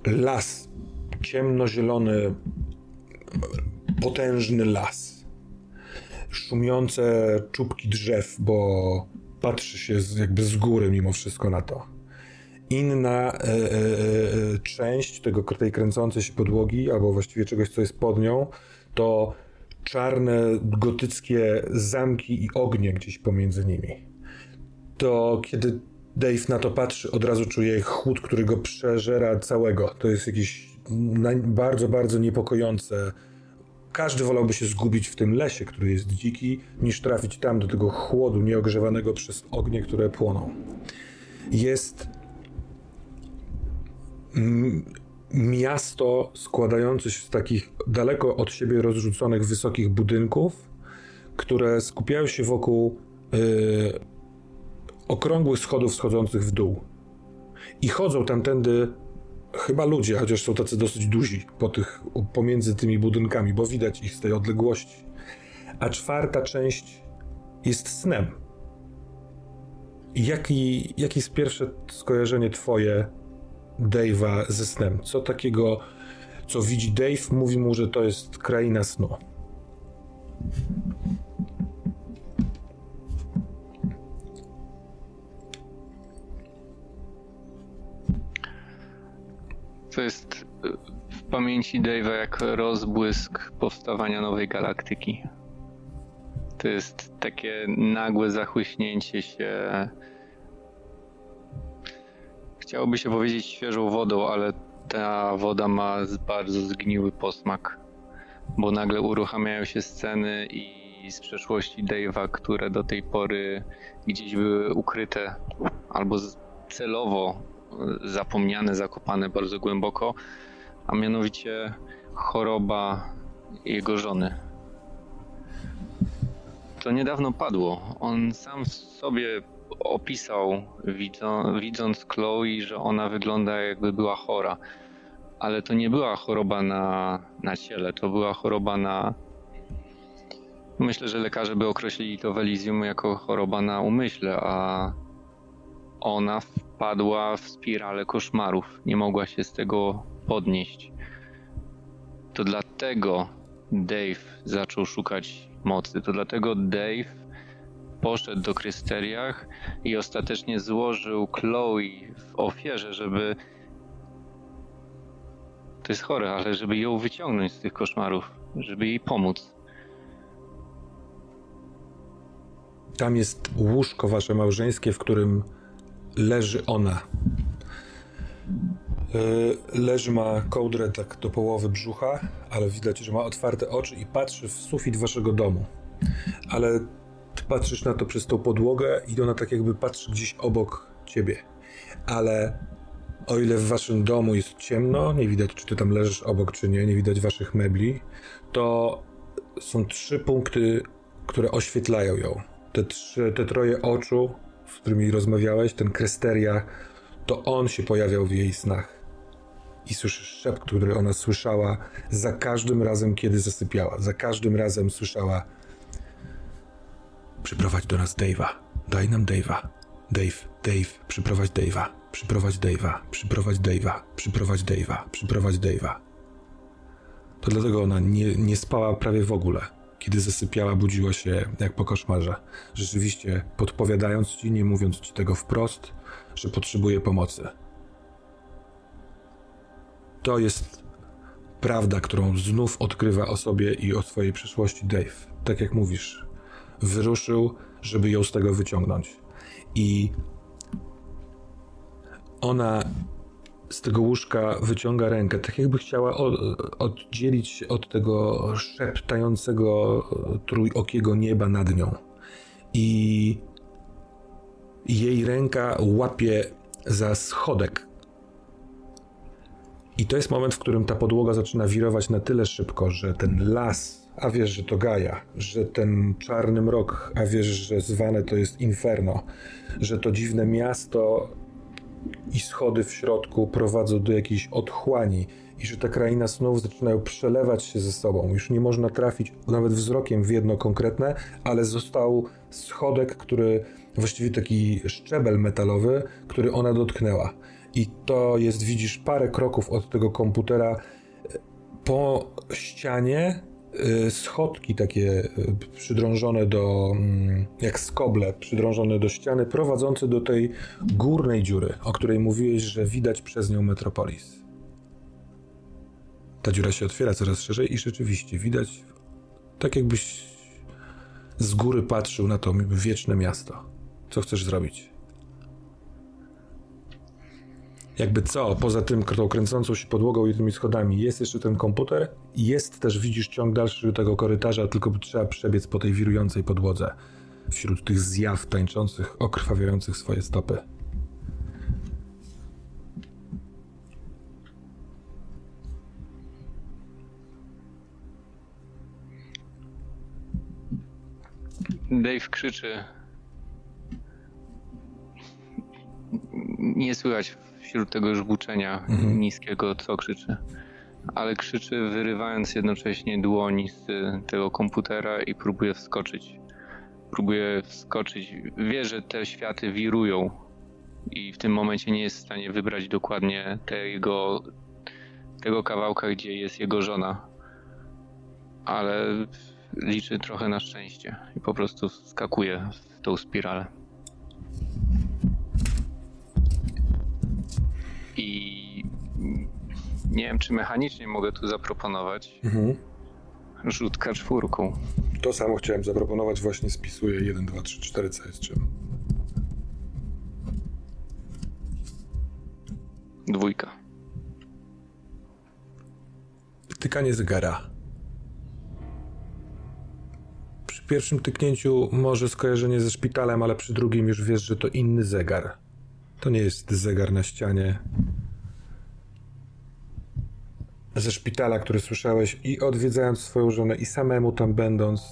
las, ciemnozielony, potężny las. Szumiące czubki drzew, bo patrzy się z, jakby z góry mimo wszystko na to. Inna e, e, e, część tego, tej kręcącej się podłogi, albo właściwie czegoś, co jest pod nią, to czarne, gotyckie zamki i ognie gdzieś pomiędzy nimi. To kiedy Dave na to patrzy, od razu czuje chłód, który go przeżera całego. To jest jakieś bardzo, bardzo niepokojące. Każdy wolałby się zgubić w tym lesie, który jest dziki, niż trafić tam do tego chłodu nieogrzewanego przez ognie, które płoną. Jest miasto składające się z takich daleko od siebie rozrzuconych wysokich budynków, które skupiają się wokół yy, okrągłych schodów schodzących w dół. I chodzą tamtędy chyba ludzie, chociaż są tacy dosyć duzi po tych, pomiędzy tymi budynkami, bo widać ich z tej odległości. A czwarta część jest snem. Jaki, jakie jest pierwsze skojarzenie twoje Dave'a ze snem. Co takiego, co widzi Dave, mówi mu, że to jest kraina snu. To jest w pamięci Dave'a jak rozbłysk powstawania nowej galaktyki. To jest takie nagłe zachłyśnięcie się Chciałoby się powiedzieć świeżą wodą, ale ta woda ma bardzo zgniły posmak, bo nagle uruchamiają się sceny i z przeszłości Dave'a, które do tej pory gdzieś były ukryte albo celowo zapomniane, zakopane bardzo głęboko, a mianowicie choroba jego żony. To niedawno padło. On sam w sobie opisał, widząc Chloe, że ona wygląda jakby była chora. Ale to nie była choroba na, na ciele, to była choroba na. Myślę, że lekarze by określili to w Elysium jako choroba na umyśle, a ona wpadła w spiralę koszmarów. Nie mogła się z tego podnieść. To dlatego Dave zaczął szukać mocy. To dlatego Dave poszedł do Krysteriach i ostatecznie złożył Chloe w ofierze, żeby. To jest chore, ale żeby ją wyciągnąć z tych koszmarów, żeby jej pomóc. Tam jest łóżko wasze małżeńskie, w którym leży ona. E, leży ma kołdrę tak do połowy brzucha, ale widać, że ma otwarte oczy i patrzy w sufit waszego domu. Ale patrzysz na to przez tą podłogę i ona tak jakby patrzy gdzieś obok ciebie. Ale o ile w waszym domu jest ciemno, nie widać, czy ty tam leżysz obok, czy nie, nie widać waszych mebli, to są trzy punkty, które oświetlają ją. Te, trzy, te troje oczu, z którymi rozmawiałeś, ten Kresteria, to on się pojawiał w jej snach. I słyszysz szept, który ona słyszała za każdym razem, kiedy zasypiała. Za każdym razem słyszała Przyprowadź do nas Dave'a. Daj nam Dave'a. Dave, Dave, przyprowadź Dave'a. Przyprowadź Dave'a. Przyprowadź Dave'a. Przyprowadź Dave'a. Przyprowadź Dave'a. To dlatego ona nie, nie spała prawie w ogóle. Kiedy zasypiała, budziła się jak po koszmarze. Rzeczywiście podpowiadając ci, nie mówiąc ci tego wprost, że potrzebuje pomocy. To jest prawda, którą znów odkrywa o sobie i o swojej przyszłości Dave. Tak jak mówisz, wyruszył, żeby ją z tego wyciągnąć. I ona z tego łóżka wyciąga rękę, tak jakby chciała oddzielić od tego szeptającego trójokiego nieba nad nią. I jej ręka łapie za schodek I to jest moment, w którym ta podłoga zaczyna wirować na tyle szybko, że ten las, a wiesz, że to Gaja, że ten czarny mrok, a wiesz, że zwane to jest Inferno, że to dziwne miasto i schody w środku prowadzą do jakiejś otchłani i że ta kraina snów zaczynają przelewać się ze sobą. Już nie można trafić nawet wzrokiem w jedno konkretne, ale został schodek, który właściwie taki szczebel metalowy, który ona dotknęła. I to jest, widzisz, parę kroków od tego komputera po ścianie schodki takie y, przydrążone do, mm, jak skoble, przydrążone do ściany, prowadzące do tej górnej dziury, o której mówiłeś, że widać przez nią Metropolis. Ta dziura się otwiera coraz szerzej i rzeczywiście widać, tak jakbyś z góry patrzył na to wieczne miasto. Co chcesz zrobić? Jakby co, poza tym tą kręcącą się podłogą i tymi schodami, jest jeszcze ten komputer, jest też, widzisz, ciąg dalszy tego korytarza, tylko trzeba przebiec po tej wirującej podłodze. Wśród tych zjaw tańczących, okrwawiających swoje stopy. Dave krzyczy. Nie słychać wśród tego żbuczenia mhm. niskiego, co krzyczy. Ale krzyczy, wyrywając jednocześnie dłoni z tego komputera i próbuje wskoczyć. Próbuje wskoczyć. Wie, że te światy wirują i w tym momencie nie jest w stanie wybrać dokładnie tego, tego kawałka, gdzie jest jego żona. Ale liczy trochę na szczęście i po prostu skakuje w tą spiralę. Nie wiem, czy mechanicznie mogę tu zaproponować mhm. rzut czwórką. To samo chciałem zaproponować, właśnie spisuję 1, 2, 3, 4, co jest czym. Dwójka. Tykanie zegara pierwszym tyknięciu może skojarzenie ze szpitalem, ale przy drugim już wiesz, że to inny zegar. To nie jest zegar na ścianie. Ze szpitala, który słyszałeś i odwiedzając swoją żonę, i samemu tam będąc,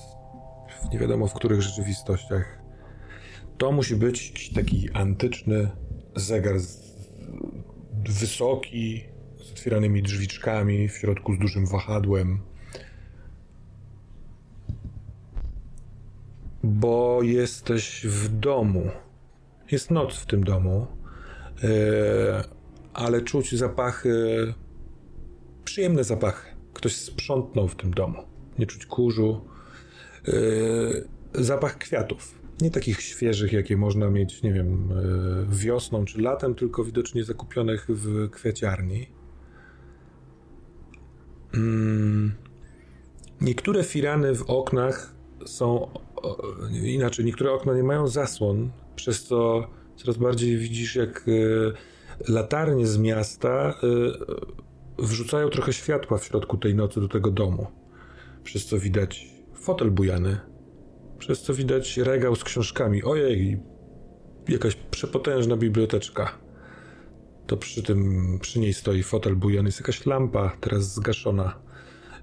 nie wiadomo w których rzeczywistościach. To musi być taki antyczny zegar, wysoki, z otwieranymi drzwiczkami, w środku z dużym wahadłem bo jesteś w domu. Jest noc w tym domu, e, ale czuć zapachy, przyjemne zapachy. Ktoś sprzątnął w tym domu. Nie czuć kurzu. E, zapach kwiatów. Nie takich świeżych, jakie można mieć, nie wiem, e, wiosną czy latem, tylko widocznie zakupionych w kwiaciarni. Mm. Niektóre firany w oknach są inaczej, niektóre okna nie mają zasłon, przez co coraz bardziej widzisz, jak e, latarnie z miasta e, wrzucają trochę światła w środku tej nocy do tego domu. Przez co widać fotel bujany, przez co widać regał z książkami. Ojej, jakaś przepotężna biblioteczka. To przy tym, przy niej stoi fotel bujany, jest jakaś lampa, teraz zgaszona.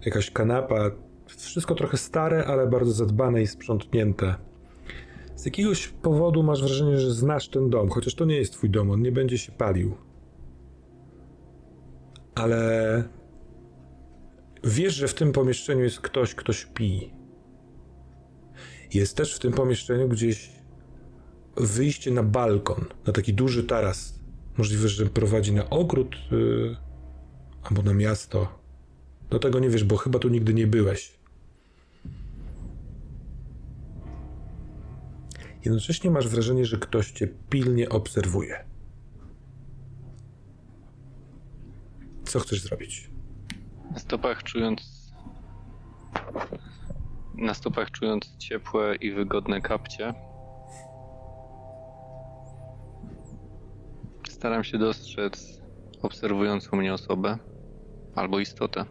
Jakaś kanapa, wszystko trochę stare, ale bardzo zadbane i sprzątnięte. Z jakiegoś powodu masz wrażenie, że znasz ten dom, chociaż to nie jest twój dom, on nie będzie się palił. Ale wiesz, że w tym pomieszczeniu jest ktoś, kto śpi. Jest też w tym pomieszczeniu gdzieś wyjście na balkon, na taki duży taras. Możliwe, że prowadzi na ogród yy, albo na miasto. Do tego nie wiesz, bo chyba tu nigdy nie byłeś. Jednocześnie masz wrażenie, że ktoś cię pilnie obserwuje. Co chcesz zrobić? Na stopach czując. Na stopach czując ciepłe i wygodne kapcie. Staram się dostrzec obserwującą mnie osobę albo istotę.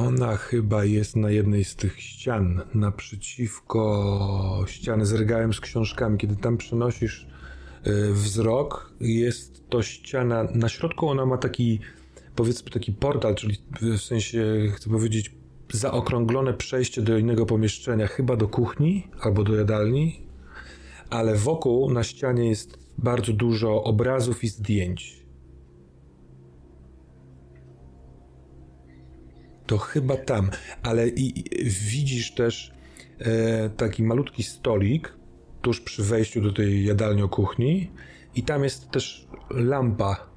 Ona chyba jest na jednej z tych ścian, naprzeciwko ściany z regałem z książkami. Kiedy tam przenosisz y, wzrok, jest to ściana, na środku ona ma taki, powiedzmy taki portal, czyli w sensie, chcę powiedzieć, zaokrąglone przejście do innego pomieszczenia, chyba do kuchni albo do jadalni, ale wokół na ścianie jest bardzo dużo obrazów i zdjęć. To chyba tam, ale i, i widzisz też e, taki malutki stolik tuż przy wejściu do tej jadalni o kuchni i tam jest też lampa,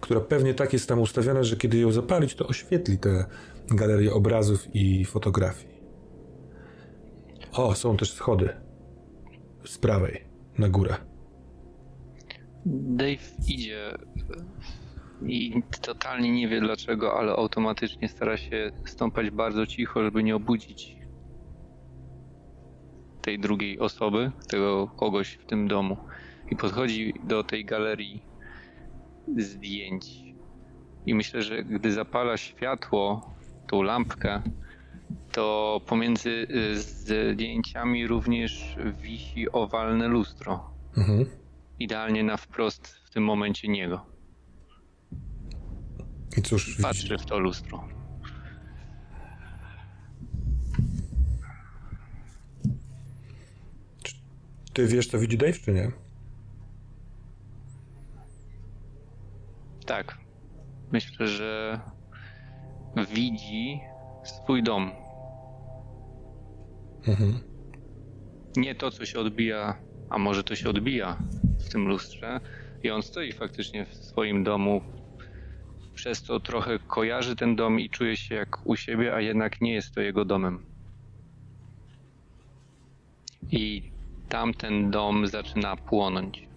która pewnie tak jest tam ustawiona, że kiedy ją zapalić, to oświetli tę galerię obrazów i fotografii. O, są też schody z prawej na górę. Dave idzie i totalnie nie wie dlaczego, ale automatycznie stara się stąpać bardzo cicho, żeby nie obudzić tej drugiej osoby, tego kogoś w tym domu. I podchodzi do tej galerii zdjęć. I myślę, że gdy zapala światło, tą lampkę, to pomiędzy y, zdjęciami również wisi owalne lustro. Mhm. Idealnie na wprost w tym momencie niego. I cóż Patrzy w to lustro. Ty wiesz, co widzi Dave, czy nie? Tak. Myślę, że widzi swój dom. Mhm. Nie to, co się odbija, a może to się odbija w tym lustrze. I on stoi faktycznie w swoim domu. Przez to trochę kojarzy ten dom i czuje się jak u siebie, a jednak nie jest to jego domem. I tamten dom zaczyna płonąć.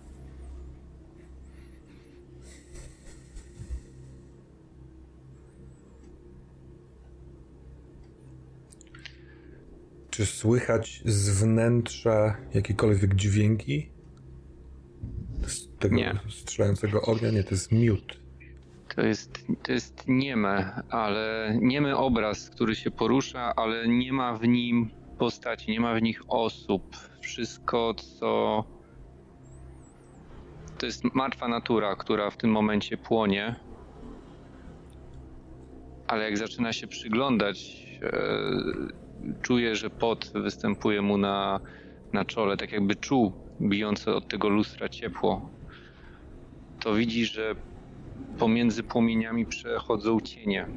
Czy słychać z wnętrza jakiekolwiek dźwięki? Z tego nie. strzelającego ognia? Nie, to jest miód. To jest, to jest nieme, ale niemy obraz, który się porusza, ale nie ma w nim postaci, nie ma w nich osób. Wszystko, co. To jest martwa natura, która w tym momencie płonie. Ale jak zaczyna się przyglądać, e, czuje, że pot występuje mu na, na czole, tak jakby czuł bijące od tego lustra ciepło, to widzi, że pomiędzy płomieniami przechodzą cienie.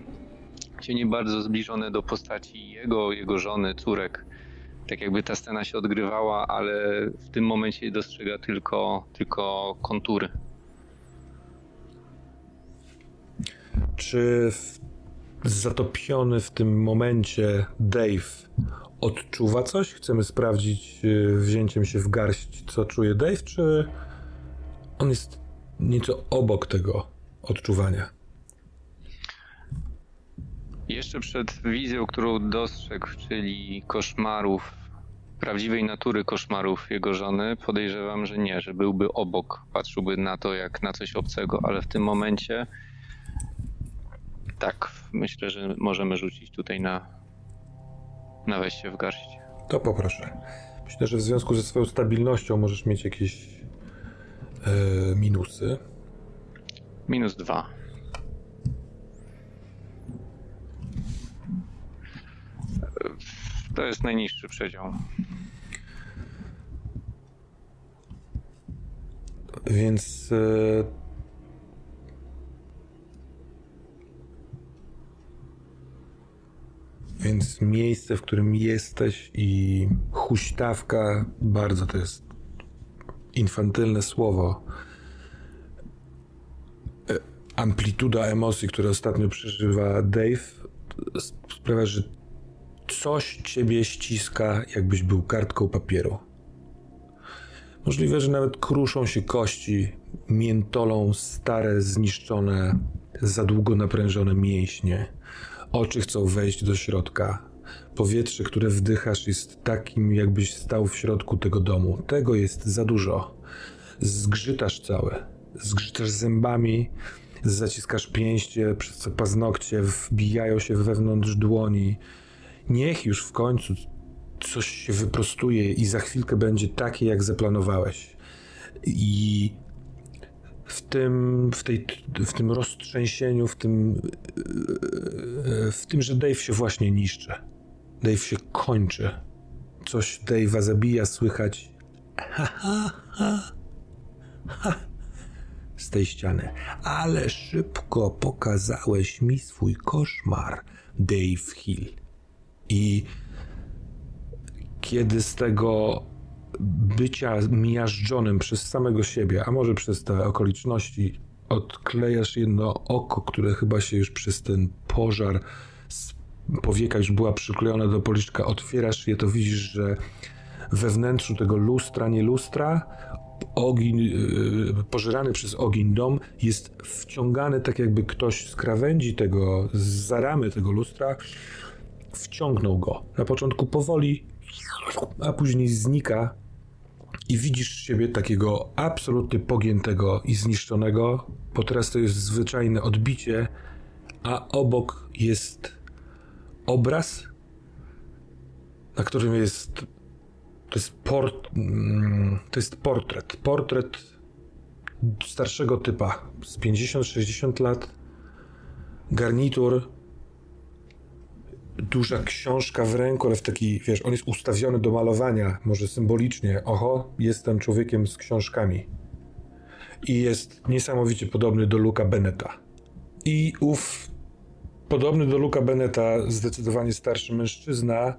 Cienie bardzo zbliżone do postaci jego, jego żony, córek. Tak jakby ta scena się odgrywała, ale w tym momencie dostrzega tylko, tylko kontury. Czy w zatopiony w tym momencie Dave odczuwa coś? Chcemy sprawdzić y, wzięciem się w garść, co czuje Dave, czy on jest nieco obok tego odczuwania? Jeszcze przed wizją, którą dostrzegł, czyli koszmarów, prawdziwej natury koszmarów jego żony, podejrzewam, że nie, że byłby obok, patrzyłby na to jak na coś obcego, ale w tym momencie tak, myślę, że możemy rzucić tutaj na, na wejście w garść. To poproszę. Myślę, że w związku ze swoją stabilnością możesz mieć jakieś e, minusy. Minus dwa. To jest najniższy przedział. Więc e, Więc miejsce, w którym jesteś i huśtawka, bardzo to jest infantylne słowo. Amplituda emocji, które ostatnio przeżywa Dave, sprawia, że coś ciebie ściska, jakbyś był kartką papieru. Możliwe, że nawet kruszą się kości, miętolą stare, zniszczone, za długo naprężone mięśnie. Oczy chcą wejść do środka. Powietrze, które wdychasz, jest takim, jakbyś stał w środku tego domu. Tego jest za dużo. Zgrzytasz całe. Zgrzytasz zębami, zaciskasz pięście, przez co paznokcie wbijają się wewnątrz dłoni. Niech już w końcu coś się wyprostuje i za chwilkę będzie takie, jak zaplanowałeś. I w tym, w, tej, w tym roztrzęsieniu, w tym, w tym, że Dave się właśnie niszczy. Dave się kończy. Coś Dave'a zabija, słychać ha, ha, ha, ha, z tej ściany. Ale szybko pokazałeś mi swój koszmar, Dave Hill. I kiedy z tego bycia miażdżonym przez samego siebie, a może przez te okoliczności, odklejasz jedno oko, które chyba się już przez ten pożar z powieka już była przyklejona do policzka, otwierasz je, to widzisz, że we wnętrzu tego lustra, nie lustra, ogień, yy, pożerany przez ogień dom jest wciągany tak jakby ktoś z krawędzi tego, z ramy tego lustra wciągnął go. Na początku powoli, a później znika i widzisz siebie takiego absolutnie pogiętego i zniszczonego, bo teraz to jest zwyczajne odbicie, a obok jest obraz, na którym jest to jest, port, mm, to jest portret. Portret starszego typa z 50-60 lat. Garnitur duża książka w ręku, ale w taki, wiesz, on jest ustawiony do malowania, może symbolicznie. Oho, jestem człowiekiem z książkami. I jest niesamowicie podobny do Luka Beneta. I ów podobny do Luka Beneta, zdecydowanie starszy mężczyzna,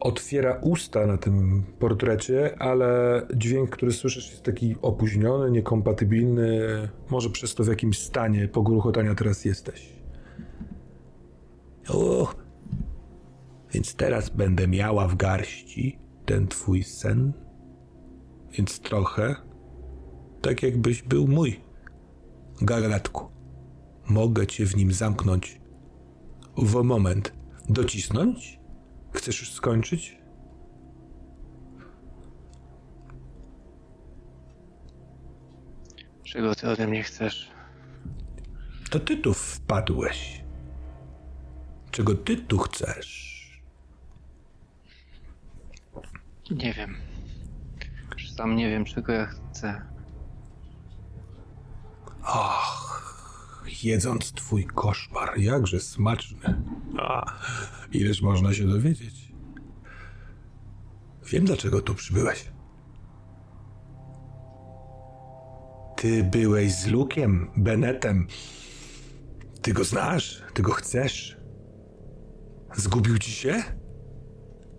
otwiera usta na tym portrecie, ale dźwięk, który słyszysz, jest taki opóźniony, niekompatybilny. Może przez to, w jakim stanie pogruchotania teraz jesteś. O, więc teraz będę miała w garści ten twój sen. Więc trochę tak jakbyś był mój. Gagatku. Mogę cię w nim zamknąć. W moment. Docisnąć? Chcesz już skończyć? Czego ty ode mnie chcesz? To ty tu wpadłeś. Czego ty tu chcesz? Nie wiem. Sam nie wiem, czego ja chcę. Ach, jedząc twój koszmar, jakże smaczny. A, ileż można się dowiedzieć. Wiem, dlaczego tu przybyłeś. Ty byłeś z Lukiem, Benetem. Ty go znasz, ty go chcesz. Zgubił ci się?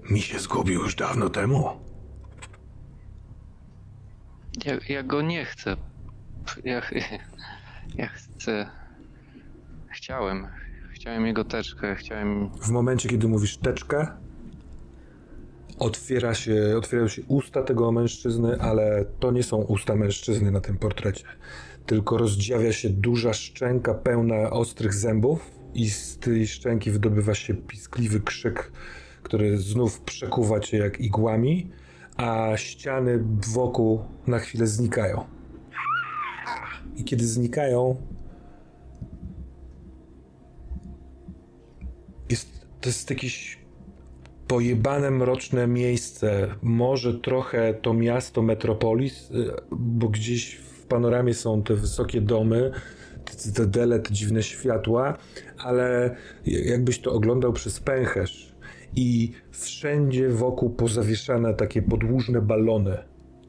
Mi się zgubił już dawno temu. Ja, ja go nie chcę. Ja, ja. Chciałem. Chciałem jego teczkę, chciałem. W momencie, kiedy mówisz teczkę, otwiera się, otwierają się usta tego mężczyzny, ale to nie są usta mężczyzny na tym portrecie. Tylko rozdziawia się duża szczęka pełna ostrych zębów i z tej szczęki wydobywa się piskliwy krzyk który znów przekuwa cię jak igłami, a ściany wokół na chwilę znikają. I kiedy znikają, jest, to jest jakieś pojebane, mroczne miejsce. Może trochę to miasto, metropolis, y, bo gdzieś w panoramie są te wysokie domy, te cytadele, te dziwne światła, ale jakbyś to oglądał przez pęcherz i wszędzie wokół pozawieszane takie podłużne balony,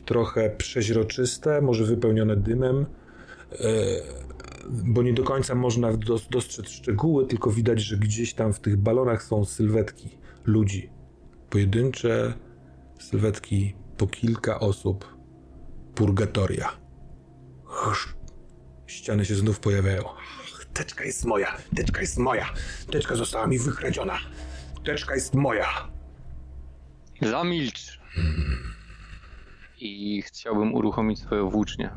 trochę przeźroczyste, może wypełnione dymem, e, bo nie do końca można dostrzec szczegóły, tylko widać, że gdzieś tam w tych balonach są sylwetki ludzi. Pojedyncze sylwetki po kilka osób. Purgatoria. Ściany się znów pojawiają. Teczka jest moja, teczka jest moja, teczka została mi wykradziona. Teczka jest moja. Zamilcz. I chciałbym uruchomić swoją włócznię.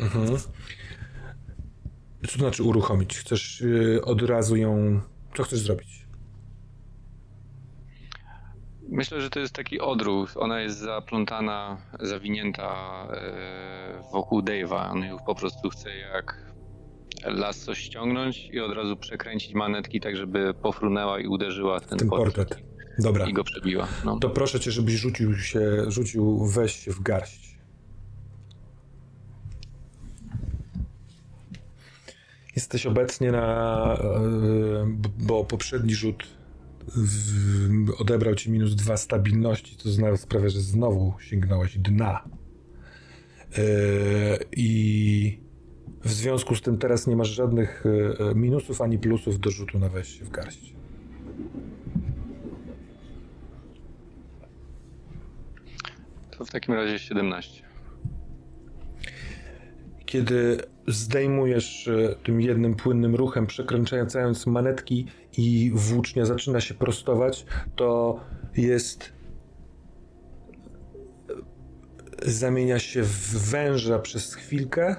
Mhm. Co to znaczy uruchomić? Chcesz yy, od razu ją. Co chcesz zrobić? Myślę, że to jest taki odruch. Ona jest zaplątana, zawinięta e, wokół Dave'a. On ją po prostu chce jak lasso ściągnąć i od razu przekręcić manetki tak, żeby pofrunęła i uderzyła w ten, ten portret. portret. Dobra. I go przebiła. No. To proszę cię, żebyś rzucił się, rzucił, weź w garść. Jesteś obecnie na, e, bo poprzedni rzut odebrał ci minus dwa stabilności, to sprawia, że znowu sięgnąłeś dna. E, I w związku z tym teraz nie masz żadnych e, minusów ani plusów do rzutu na weź w garść. To w takim razie 17. Kiedy zdejmujesz e, tym jednym płynnym ruchem, przekręcając manetki i włócznia zaczyna się prostować, to jest e, zamienia się w węża przez chwilkę,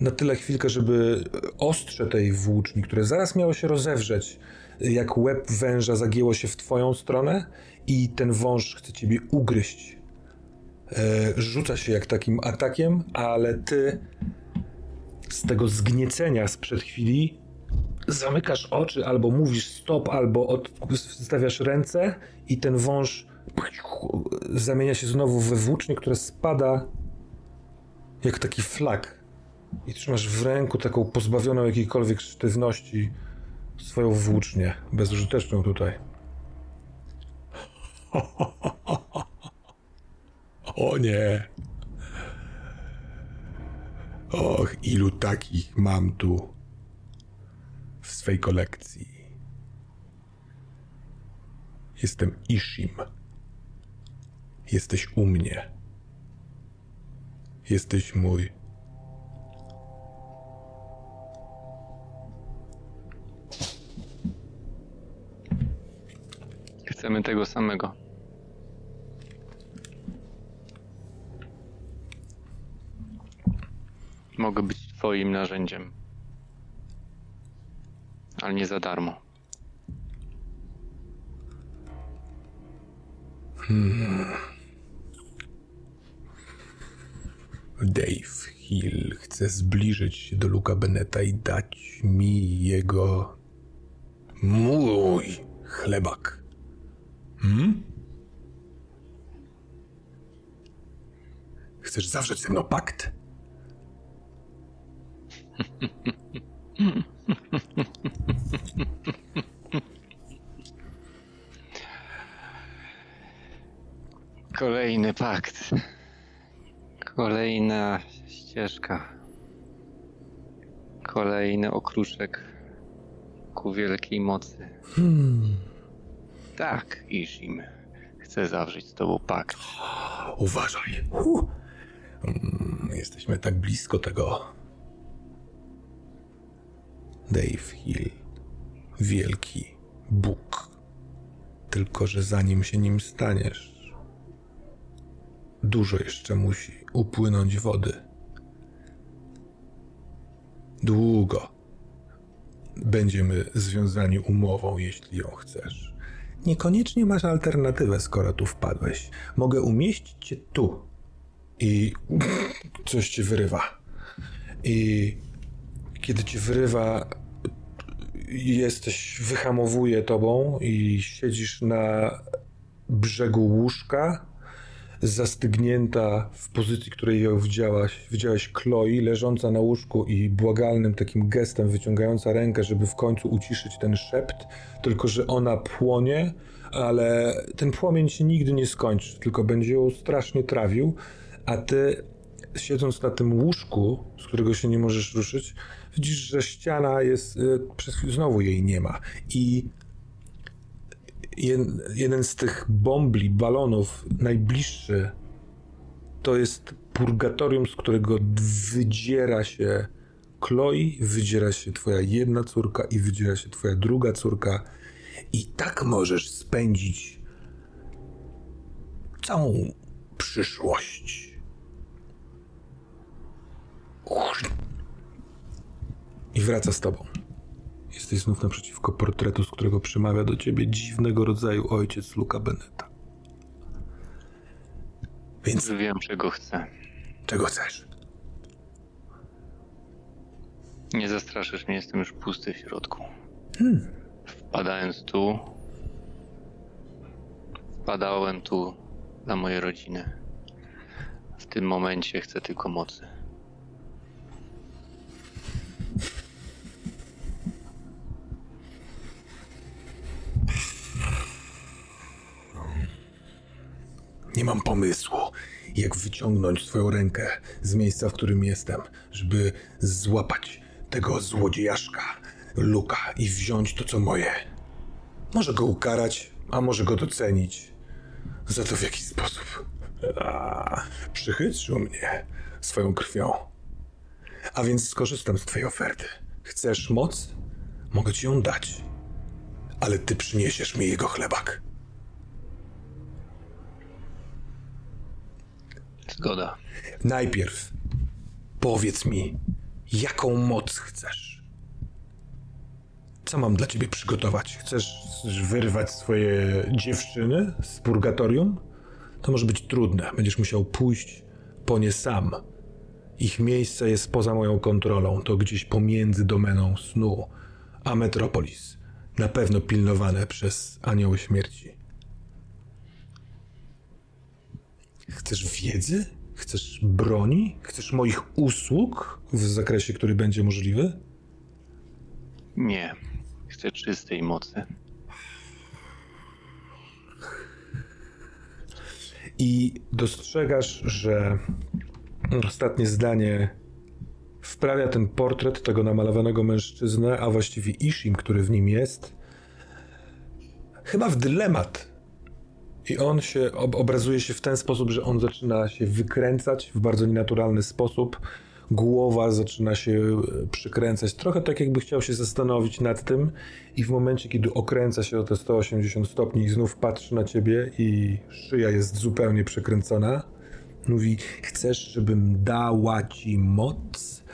na tyle chwilkę, żeby ostrze tej włóczni, które zaraz miało się rozewrzeć, jak łeb węża zagięło się w twoją stronę i ten wąż chce ciebie ugryźć. E, rzuca się jak takim atakiem, ale ty z tego zgniecenia sprzed chwili zamykasz oczy, albo mówisz stop, albo odstawiasz ręce i ten wąż zamienia się znowu we włócznie, które spada jak taki flak. I trzymasz w ręku taką pozbawioną jakiejkolwiek sztywności swoją włócznię, bezużyteczną tutaj. O nie. Och, ilu takich mam tu w swej kolekcji. Jestem Ishim. Jesteś u mnie. Jesteś mój. Chcemy tego samego. Mogę być twoim narzędziem. Ale nie za darmo. Hmm. Dave Hill chce zbliżyć się do Luka Beneta i dać mi jego mój chlebak. Hmm? Chcesz zawrzeć ze mną pakt? Kolejny pakt. Kolejna ścieżka. Kolejny okruszek ku wielkiej mocy. Hmm. Tak, Ishim. Chcę zawrzeć z tobą pakt. Uważaj. Uh. Jesteśmy tak blisko tego. Dave Hill. Wielki Bóg. Tylko, że zanim się nim staniesz, dużo jeszcze musi upłynąć wody. Długo będziemy związani umową, jeśli ją chcesz. Niekoniecznie masz alternatywę, skoro tu wpadłeś. Mogę umieścić cię tu i coś ci wyrywa. I kiedy ci wyrywa, jesteś, wyhamowuje tobą i siedzisz na brzegu łóżka, zastygnięta w pozycji, której ją widziałaś, widziałaś Chloe, leżąca na łóżku i błagalnym takim gestem wyciągająca rękę, żeby w końcu uciszyć ten szept, tylko że ona płonie, ale ten płomień się nigdy nie skończy, tylko będzie ją strasznie trawił, a ty siedząc na tym łóżku, z którego się nie możesz ruszyć, widzisz, że ściana jest, y, przez znowu jej nie ma. I jeden z tych bombli, balonów, najbliższy, to jest purgatorium, z którego wydziera się Chloe, wydziera się twoja jedna córka i wydziera się twoja druga córka. I tak możesz spędzić całą przyszłość. I wraca z tobą. Jesteś znów naprzeciwko portretu, z którego przemawia do ciebie dziwnego rodzaju ojciec Luka Beneta. Więc wiem, czego chcę. Czego chcesz? Nie zastraszysz mnie, jestem już pusty w środku. Hmm. Wpadając tu, wpadałem tu dla mojej rodziny. W tym momencie chcę tylko mocy. Nie mam pomysłu, jak wyciągnąć swoją rękę z miejsca, w którym jestem, żeby złapać tego złodziejaszka, Luka i wziąć to, co moje. Może go ukarać, a może go docenić. Za to w jakiś sposób. A, przychytrzył mnie swoją krwią. A więc skorzystam z twojej oferty. Chcesz moc? Mogę ci ją dać. Ale ty przyniesiesz mi jego chlebak. Zgoda. Najpierw powiedz mi, jaką moc chcesz. Co mam dla ciebie przygotować? Chcesz wyrwać swoje dziewczyny z purgatorium? To może być trudne. Będziesz musiał pójść po nie sam. Ich miejsce jest poza moją kontrolą. To gdzieś pomiędzy domeną snu a Metropolis. Na pewno pilnowane przez anioły śmierci. Chcesz wiedzy? Chcesz broni? Chcesz moich usług w zakresie, który będzie możliwy? Nie. Chcę czystej mocy. I dostrzegasz, że ostatnie zdanie wprawia ten portret tego namalowanego mężczyznę, a właściwie Ishim, który w nim jest, chyba w dylemat i on się ob obrazuje się w ten sposób, że on zaczyna się wykręcać w bardzo nienaturalny sposób. Głowa zaczyna się e, przykręcać, trochę tak jakby chciał się zastanowić nad tym, i w momencie, kiedy okręca się o te 180 stopni i znów patrzy na ciebie, i szyja jest zupełnie przekręcona, mówi: Chcesz, żebym dała ci moc?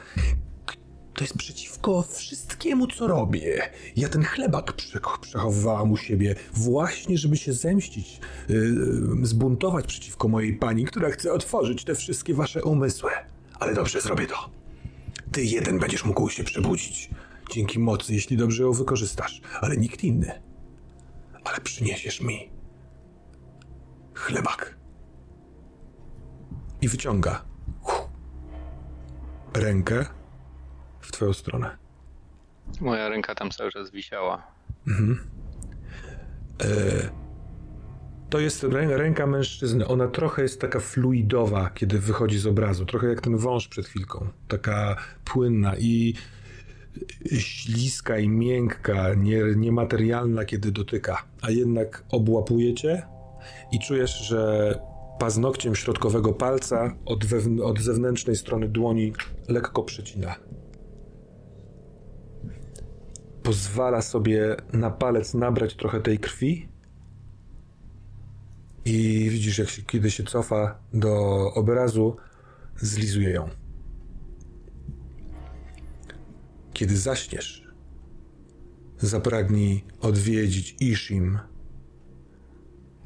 To jest przeciwko wszystkiemu, co robię. Ja ten chlebak przechowywałam u siebie właśnie, żeby się zemścić, yy, zbuntować przeciwko mojej pani, która chce otworzyć te wszystkie wasze umysły. Ale dobrze, zrobię to. Ty jeden będziesz mógł się przebudzić. Dzięki mocy, jeśli dobrze ją wykorzystasz, ale nikt inny. Ale przyniesiesz mi chlebak. I wyciąga rękę w twoją stronę. Moja ręka tam cały czas wisiała. Mhm. E, to jest ręka mężczyzny. Ona trochę jest taka fluidowa, kiedy wychodzi z obrazu. Trochę jak ten wąż przed chwilką. Taka płynna i śliska i miękka, nie, niematerialna, kiedy dotyka. A jednak obłapuje cię i czujesz, że paznokciem środkowego palca od, od zewnętrznej strony dłoni lekko przecina pozwala sobie na palec nabrać trochę tej krwi i widzisz, jak się, kiedy się cofa do obrazu, zlizuje ją. Kiedy zaśniesz, zapragnij odwiedzić Ishim,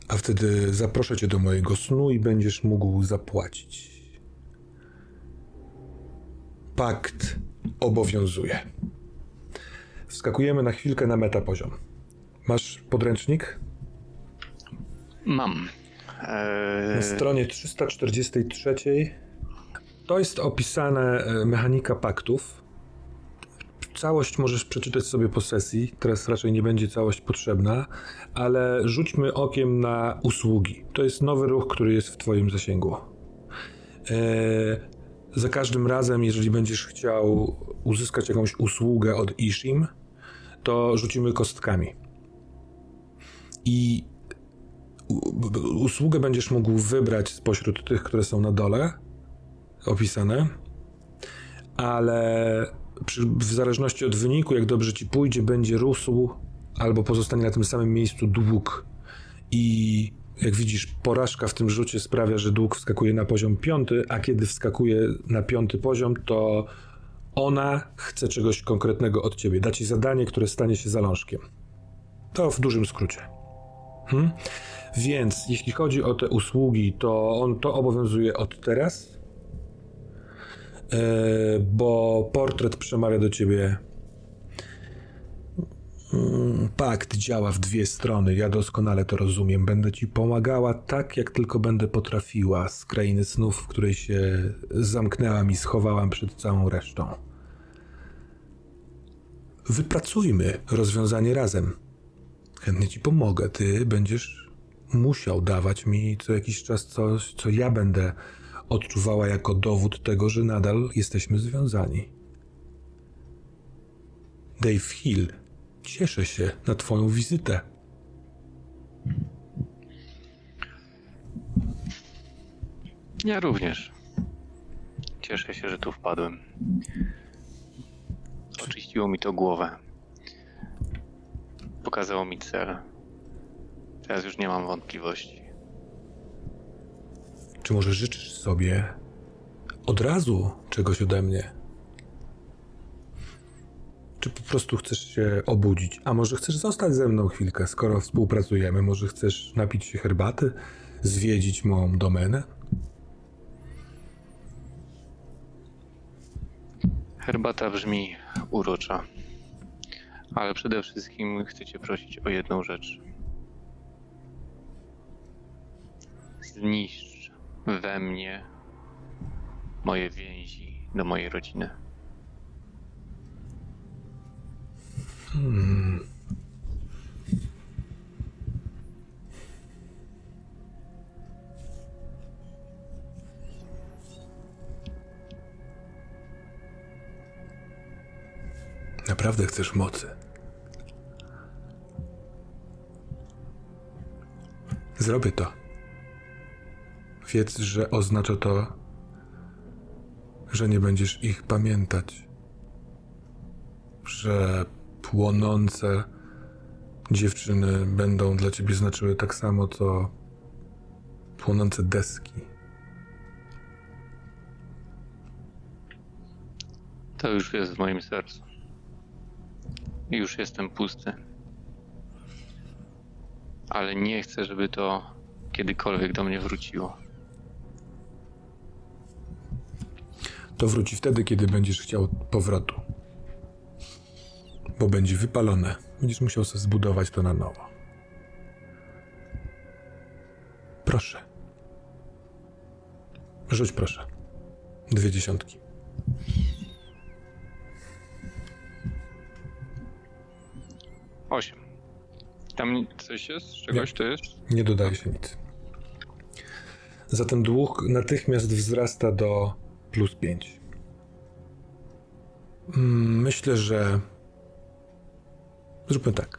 a wtedy zaproszę cię do mojego snu i będziesz mógł zapłacić. Pakt obowiązuje. Wskakujemy na chwilkę na metapoziom. Masz podręcznik? Mam. Eee... Na stronie 343 to jest opisane mechanika paktów. Całość możesz przeczytać sobie po sesji. Teraz raczej nie będzie całość potrzebna, ale rzućmy okiem na usługi. To jest nowy ruch, który jest w Twoim zasięgu. Eee, za każdym razem, jeżeli będziesz chciał uzyskać jakąś usługę od Ishim, to rzucimy kostkami. I usługę będziesz mógł wybrać spośród tych, które są na dole opisane, ale przy, w zależności od wyniku, jak dobrze ci pójdzie, będzie rósł albo pozostanie na tym samym miejscu dług. I jak widzisz, porażka w tym rzucie sprawia, że dług wskakuje na poziom piąty, a kiedy wskakuje na piąty poziom, to ona chce czegoś konkretnego od ciebie. Da ci zadanie, które stanie się zalążkiem. To w dużym skrócie. Hmm? Więc jeśli chodzi o te usługi, to on to obowiązuje od teraz, yy, bo portret przemawia do ciebie. Mm, pakt działa w dwie strony. Ja doskonale to rozumiem. Będę ci pomagała tak, jak tylko będę potrafiła z krainy snów, w której się zamknęłam i schowałam przed całą resztą. Wypracujmy rozwiązanie razem. Chętnie ci pomogę. Ty będziesz musiał dawać mi co jakiś czas coś, co ja będę odczuwała jako dowód tego, że nadal jesteśmy związani. Dave Hill, cieszę się na Twoją wizytę. Ja również. Cieszę się, że tu wpadłem. Oczyściło mi to głowę. Pokazało mi cel. Teraz już nie mam wątpliwości. Czy może życzysz sobie od razu czegoś ode mnie? Czy po prostu chcesz się obudzić? A może chcesz zostać ze mną chwilkę, skoro współpracujemy? Może chcesz napić się herbaty, zwiedzić moją domenę? Herbata brzmi urocza. Ale przede wszystkim chcę Cię prosić o jedną rzecz. Zniszcz we mnie moje więzi do mojej rodziny. Hmm. Naprawdę chcesz mocy. Zrobię to. Wiedz, że oznacza to, że nie będziesz ich pamiętać. Że płonące dziewczyny będą dla ciebie znaczyły tak samo, co płonące deski. To już jest w moim sercu. Już jestem pusty. Ale nie chcę, żeby to kiedykolwiek do mnie wróciło. To wróci wtedy, kiedy będziesz chciał powrotu. Bo będzie wypalone. Będziesz musiał sobie zbudować to na nowo. Proszę. Rzuć proszę. Dwie dziesiątki. Osiem. Tam coś jest? Czegoś Nie. to jest? Nie dodaje się nic. Zatem dług natychmiast wzrasta do plus 5. Myślę, że. Zróbmy tak.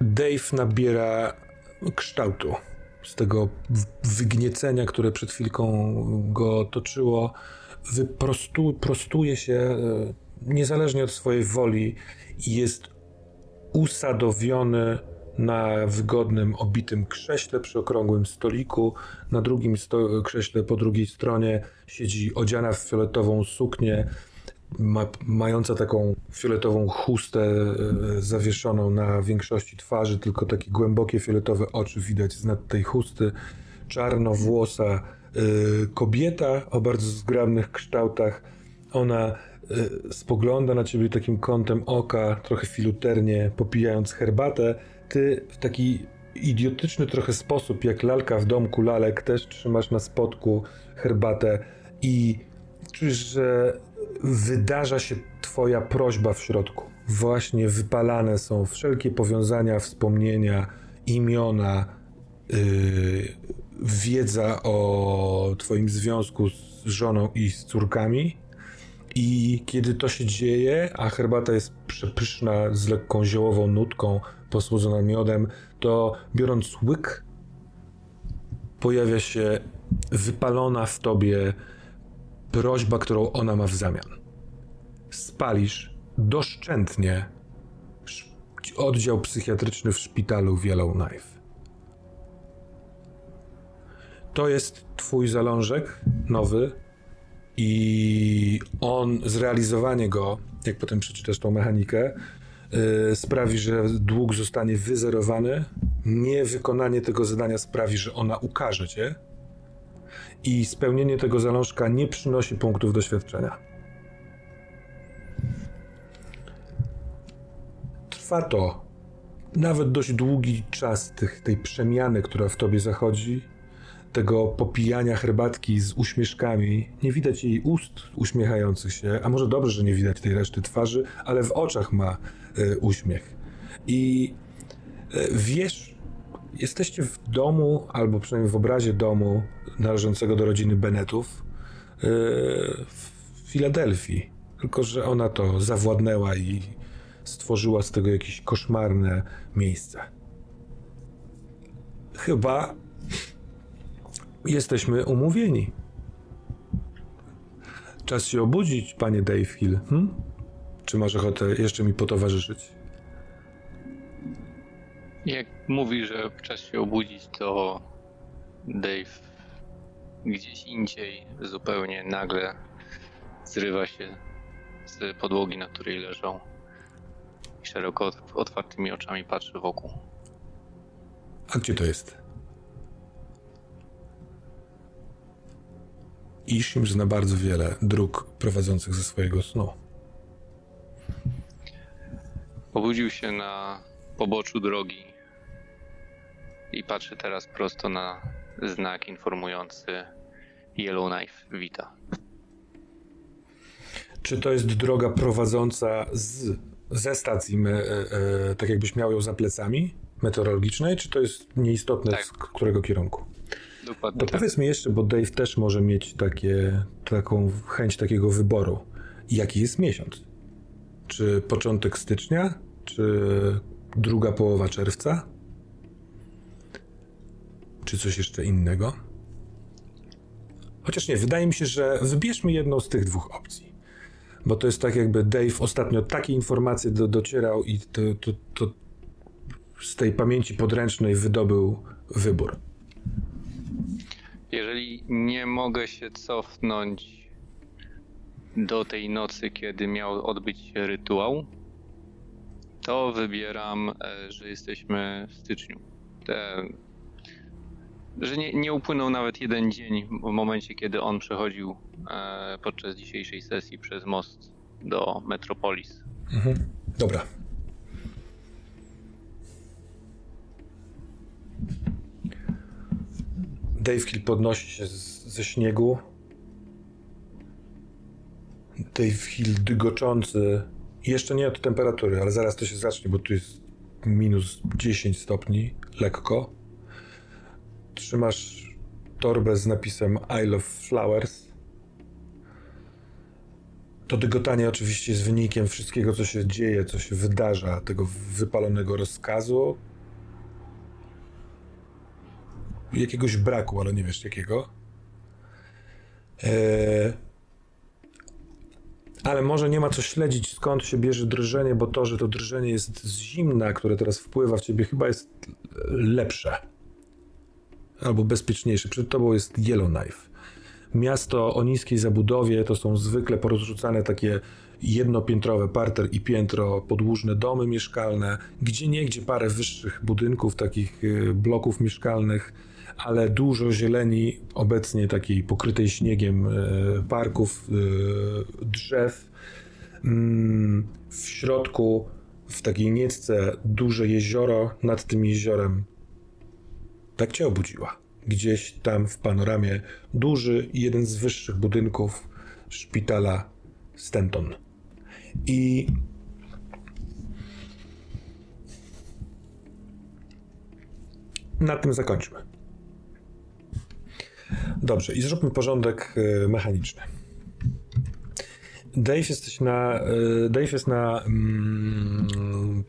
Dave nabiera kształtu z tego wygniecenia, które przed chwilką go toczyło. Wyprostu, prostuje się e, niezależnie od swojej woli i jest usadowiony na wygodnym, obitym krześle przy okrągłym stoliku. Na drugim sto- krześle po drugiej stronie siedzi odziana w fioletową suknię, ma, mająca taką fioletową chustę e, zawieszoną na większości twarzy, tylko takie głębokie fioletowe oczy widać z nad tej chusty. Czarnowłosa e, kobieta o bardzo zgrabnych kształtach. Ona y, spogląda na ciebie takim kątem oka, trochę filuternie, popijając herbatę. Ty w taki idiotyczny trochę sposób, jak lalka w domku lalek, też trzymasz na spodku herbatę i czujesz, że wydarza się twoja prośba w środku. Właśnie wypalane są wszelkie powiązania, wspomnienia, imiona, yy, wiedza o twoim związku z żoną i z córkami. I kiedy to się dzieje, a herbata jest przepyszna z lekką ziołową nutką, posłodzona miodem, to biorąc łyk, pojawia się wypalona w tobie prośba, którą ona ma w zamian. Spalisz doszczętnie sz- oddział psychiatryczny w szpitalu w Yellowknife. To jest twój zalążek nowy i on, zrealizowanie go, jak potem przeczytasz tą mechanikę, yy, sprawi, że dług zostanie wyzerowany. Niewykonanie tego zadania sprawi, że ona ukaże cię. I spełnienie tego zalążka nie przynosi punktów doświadczenia. Trwa to nawet dość długi czas tych, tej przemiany, która w tobie zachodzi, tego popijania herbatki z uśmieszkami. Nie widać jej ust uśmiechających się, a może dobrze, że nie widać tej reszty twarzy, ale w oczach ma y, uśmiech. I y, wiesz, jesteście w domu, albo przynajmniej w obrazie domu należącego do rodziny Bennettów y, w Filadelfii. Tylko, że ona to zawładnęła i stworzyła z tego jakieś koszmarne miejsce. Chyba jesteśmy umówieni. Czas się obudzić, panie Dave Hill. Hm? Czy masz ochotę jeszcze mi potowarzyszyć? Jak mówi, że czas się obudzić, to Dave gdzieś indziej zupełnie nagle zrywa się z podłogi, na której leżą i szeroko otwartymi oczami patrzy wokół. A gdzie to jest? Ishim zna bardzo wiele dróg prowadzących ze swojego snu. Obudził się na poboczu drogi i patrzy teraz prosto na znak informujący Yellowknife Vita. Czy to jest droga prowadząca z, ze stacji, me, e, e, tak jakbyś miał ją za plecami meteorologicznej, czy to jest nieistotne Tak. z którego kierunku? Dokładnie To tak. powiedz mi jeszcze, bo Dave też może mieć takie, taką chęć takiego wyboru. Jaki jest miesiąc? Czy początek stycznia? Czy druga połowa czerwca? Czy coś jeszcze innego? Chociaż nie, wydaje mi się, że wybierzmy jedną z tych dwóch opcji. Bo to jest tak, jakby Dave ostatnio takie informacje do, docierał i to, to, to z tej pamięci podręcznej wydobył wybór. Jeżeli nie mogę się cofnąć do tej nocy, kiedy miał odbyć się rytuał, to wybieram, e, że jesteśmy w styczniu. Że nie, nie upłynął nawet jeden dzień w momencie, kiedy on przechodził e, podczas dzisiejszej sesji przez most do Metropolis. Mhm. Dobra. Dave Hill podnosi się z, ze śniegu. Dave Hill dygoczący. Jeszcze nie od temperatury, ale zaraz to się zacznie, bo tu jest minus 10 stopni, lekko. Trzymasz torbę z napisem I love flowers. To dygotanie oczywiście jest wynikiem wszystkiego, co się dzieje, co się wydarza, tego wypalonego rozkazu. Jakiegoś braku, ale nie wiesz jakiego. Eee, ale może nie ma co śledzić, skąd się bierze drżenie, bo to, że to drżenie jest z zimna, które teraz wpływa w ciebie, chyba jest lepsze. Albo bezpieczniejsze. Przed tobą jest Yellowknife. Miasto o niskiej zabudowie to są zwykle porozrzucane takie jednopiętrowe parter i piętro, podłużne domy mieszkalne, gdzie niegdzie parę wyższych budynków, takich y, bloków mieszkalnych, ale dużo zieleni, obecnie takiej pokrytej śniegiem y, parków, y, drzew. Mm, W środku, w takiej niecce, duże jezioro, nad tym jeziorem tak cię obudziła. Gdzieś tam w panoramie duży, jeden z wyższych budynków szpitala Stanton. I na tym zakończmy. Dobrze, i zróbmy porządek e, mechaniczny. Dave, jesteś na, e, Dave jest na mm,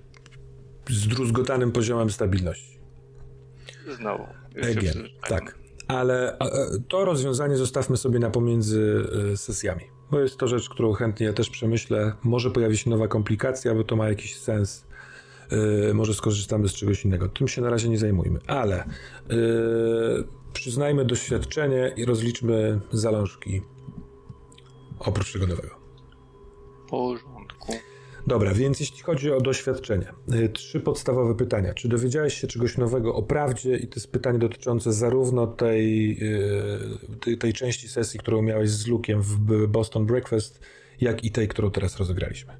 zdruzgotanym poziomem stabilności. Znowu. Again, tak. Ale e, to rozwiązanie zostawmy sobie na pomiędzy e, sesjami. Bo jest to rzecz, którą chętnie też przemyślę. Może pojawi się nowa komplikacja, bo to ma jakiś sens. E, Może skorzystamy z czegoś innego. Tym się na razie nie zajmujmy. Ale przyznajmy doświadczenie i rozliczmy zalążki oprócz tego nowego. Porządku. Dobra, więc jeśli chodzi o doświadczenie, y, trzy podstawowe pytania. Czy dowiedziałeś się czegoś nowego o prawdzie? I to jest pytanie dotyczące zarówno tej, y, tej, tej części sesji, którą miałeś z Lukiem w Boston Breakfast, jak i tej, którą teraz rozegraliśmy.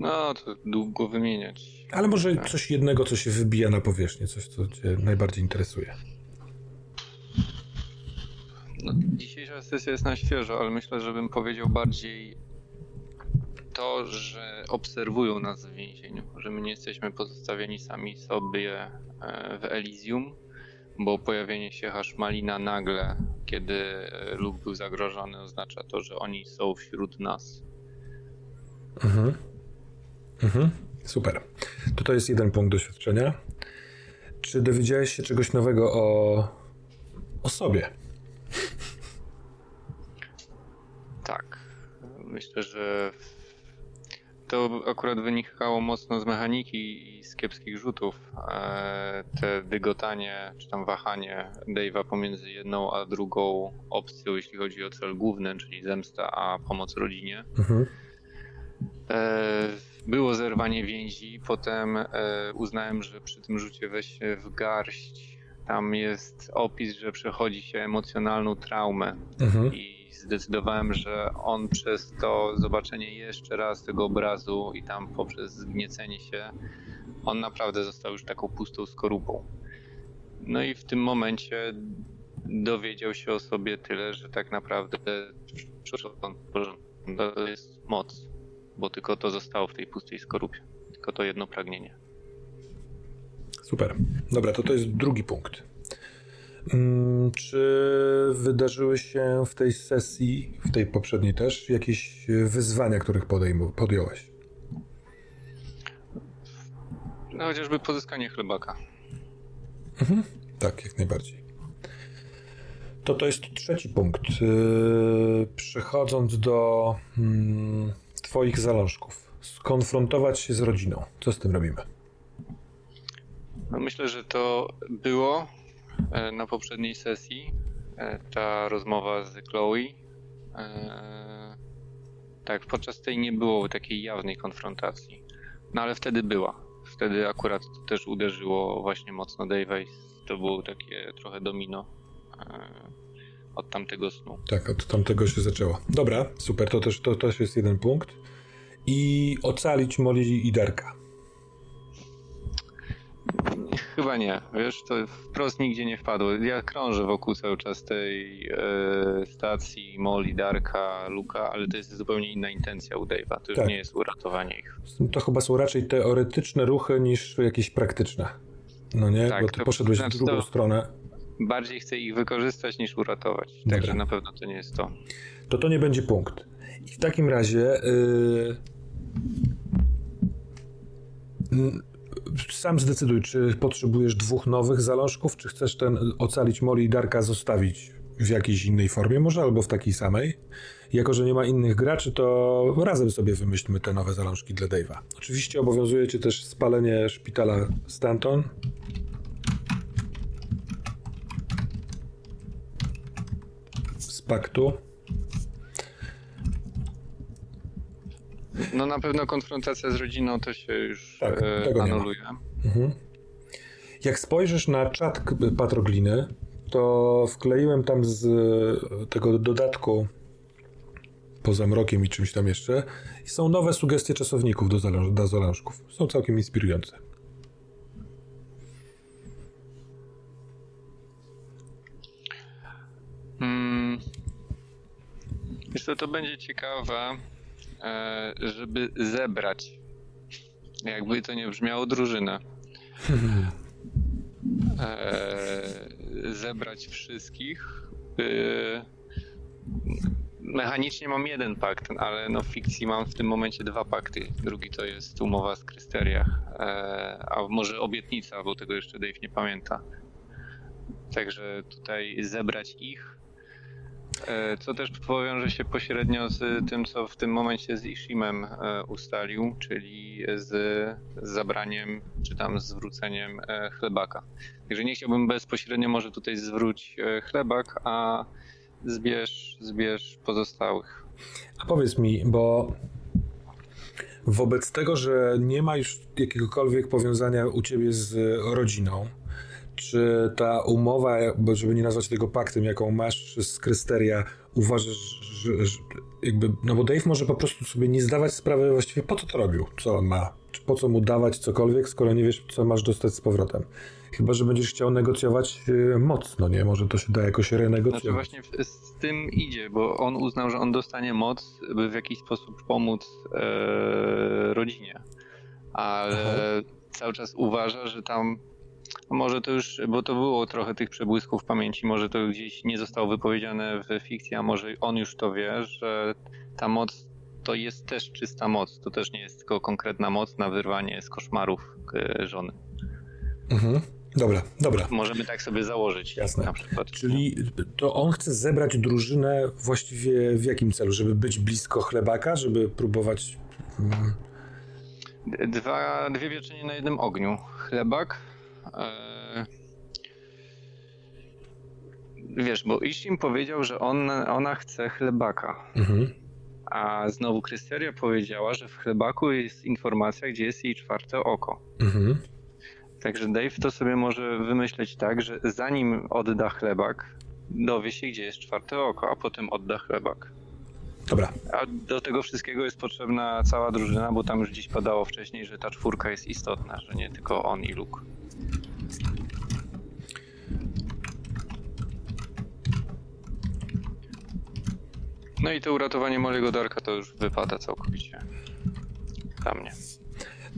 No, to długo wymieniać. Ale może tak. coś jednego, co się wybija na powierzchnię, coś, co cię najbardziej interesuje. No, dzisiejsza sesja jest na świeżo, ale myślę, że bym powiedział bardziej to, że obserwują nas w więzieniu, że my nie jesteśmy pozostawieni sami sobie e, w Elysium, bo pojawienie się Haszmalina nagle, kiedy e, Luke był zagrożony, oznacza to, że oni są wśród nas. Mhm. Mhm. Super. To to jest jeden punkt doświadczenia. Czy dowiedziałeś się czegoś nowego o, o sobie? Tak. Myślę, że to akurat wynikało mocno z mechaniki i z kiepskich rzutów. E, te dygotanie, czy tam wahanie Dave'a pomiędzy jedną a drugą opcją, jeśli chodzi o cel główny, czyli zemsta, a pomoc rodzinie. Mhm. E, było zerwanie więzi, potem e, uznałem, że przy tym rzucie weź się w garść. Tam jest opis, że przechodzi się emocjonalną traumę. Mhm. I zdecydowałem, że on przez to zobaczenie jeszcze raz tego obrazu i tam poprzez zgniecenie się, on naprawdę został już taką pustą skorupą. No i w tym momencie dowiedział się o sobie tyle, że tak naprawdę to jest moc, bo tylko to zostało w tej pustej skorupie. Tylko to jedno pragnienie. Super. Dobra, to to jest drugi punkt. Mm, czy wydarzyły się w tej sesji, w tej poprzedniej też, jakieś wyzwania, których podejmu, podjąłeś? No chociażby pozyskanie chlebaka. Mhm. Tak, jak najbardziej. To to jest trzeci punkt. Yy, przechodząc do hmm, Twoich zalążków, skonfrontować się z rodziną. Co z tym robimy? No myślę, że to było na poprzedniej sesji. E, ta rozmowa z Chloe. E, tak, podczas tej nie było takiej jawnej konfrontacji. No ale wtedy była. Wtedy akurat też uderzyło właśnie mocno Dave'a to było takie trochę domino od tamtego snu. Tak, od tamtego się zaczęło. Dobra, super, to też, to też jest jeden punkt. I ocalić Molly i Darka. Chyba nie, wiesz, to wprost nigdzie nie wpadło. Ja krążę wokół cały czas tej e, stacji Molly, Darka, Luka, ale to jest zupełnie inna intencja u Dave'a. To już tak. nie jest uratowanie ich. To chyba są raczej teoretyczne ruchy niż jakieś praktyczne. No nie, tak, bo ty poszedłeś znaczy w drugą stronę. Bardziej chcę ich wykorzystać niż uratować. Dobra. Także na pewno to nie jest to. To to nie będzie punkt. I w takim razie... Yy sam zdecyduj, czy potrzebujesz dwóch nowych zalążków, czy chcesz ten ocalić Moli i Darka zostawić w jakiejś innej formie, może albo w takiej samej. Jako, że nie ma innych graczy, to razem sobie wymyślmy te nowe zalążki dla Dave'a. Oczywiście obowiązuje cię też spalenie szpitala Stanton. Z paktu. No na pewno konfrontacja z rodziną to się już tak, e, anuluje. Mhm. Jak spojrzysz na czat Patrogliny, to wkleiłem tam z tego dodatku poza mrokiem i czymś tam jeszcze i są nowe sugestie czasowników do, zaląż do zalążków. Są całkiem inspirujące. Hmm. Wiesz to będzie ciekawe, E, żeby zebrać, jakby to nie brzmiało, drużynę. E, zebrać wszystkich. Mechanicznie mam jeden pakt, ale no w fikcji mam w tym momencie dwa pakty. Drugi to jest umowa z Krysteriach, e, a może obietnica, bo tego jeszcze Dave nie pamięta. Także tutaj zebrać ich, E, co też powiąże się pośrednio z tym, co w tym momencie z Ishimem e, ustalił, czyli z, zabraniem, czy tam zwróceniem e, chlebaka. Także nie chciałbym bezpośrednio może tutaj zwróć chlebak, a zbierz, zbierz pozostałych. A powiedz mi, bo Wobec tego, że nie ma już jakiegokolwiek powiązania u ciebie z rodziną, czy ta umowa, żeby nie nazwać tego paktem, jaką masz z Krysteria, uważasz, że, że, jakby, no bo Dave może po prostu sobie nie zdawać sprawy właściwie po co to robił, co on ma, czy po co mu dawać cokolwiek, skoro nie wiesz, co masz dostać z powrotem. Chyba, że będziesz chciał negocjować y, mocno, nie? Może to się da jakoś renegocjować. Znaczy właśnie z tym idzie, bo on uznał, że on dostanie moc, by w jakiś sposób pomóc e, rodzinie. Ale Aha. cały czas uważa, że tam może to już, bo to było trochę tych przebłysków w pamięci, może to gdzieś nie zostało wypowiedziane w fikcji, a może on już to wie, że ta moc to jest też czysta moc. To też nie jest tylko konkretna moc na wyrwanie z koszmarów e, żony. Mhm. Dobra, dobra. Możemy tak sobie założyć. Jasne. Na przykład. Czyli to on chce zebrać drużynę właściwie w jakim celu? Żeby być blisko chlebaka, żeby próbować. Mm, Dwa, dwie pieczenie na jednym ogniu. Chlebak. E... Wiesz, bo Ishim powiedział, że on, ona chce chlebaka. Mhm. A znowu Krysteria powiedziała, że w chlebaku jest informacja, gdzie jest jej czwarte oko. Mhm. Także Dave to sobie może wymyśleć tak, że zanim odda chlebak, dowie się, gdzie jest czwarte oko, a potem odda chlebak. Dobra. A do tego wszystkiego jest potrzebna cała drużyna, bo tam już gdzieś padało wcześniej, że ta czwórka jest istotna, że nie tylko on i Luke. No i to uratowanie mojego Darka to już wypada całkowicie dla mnie.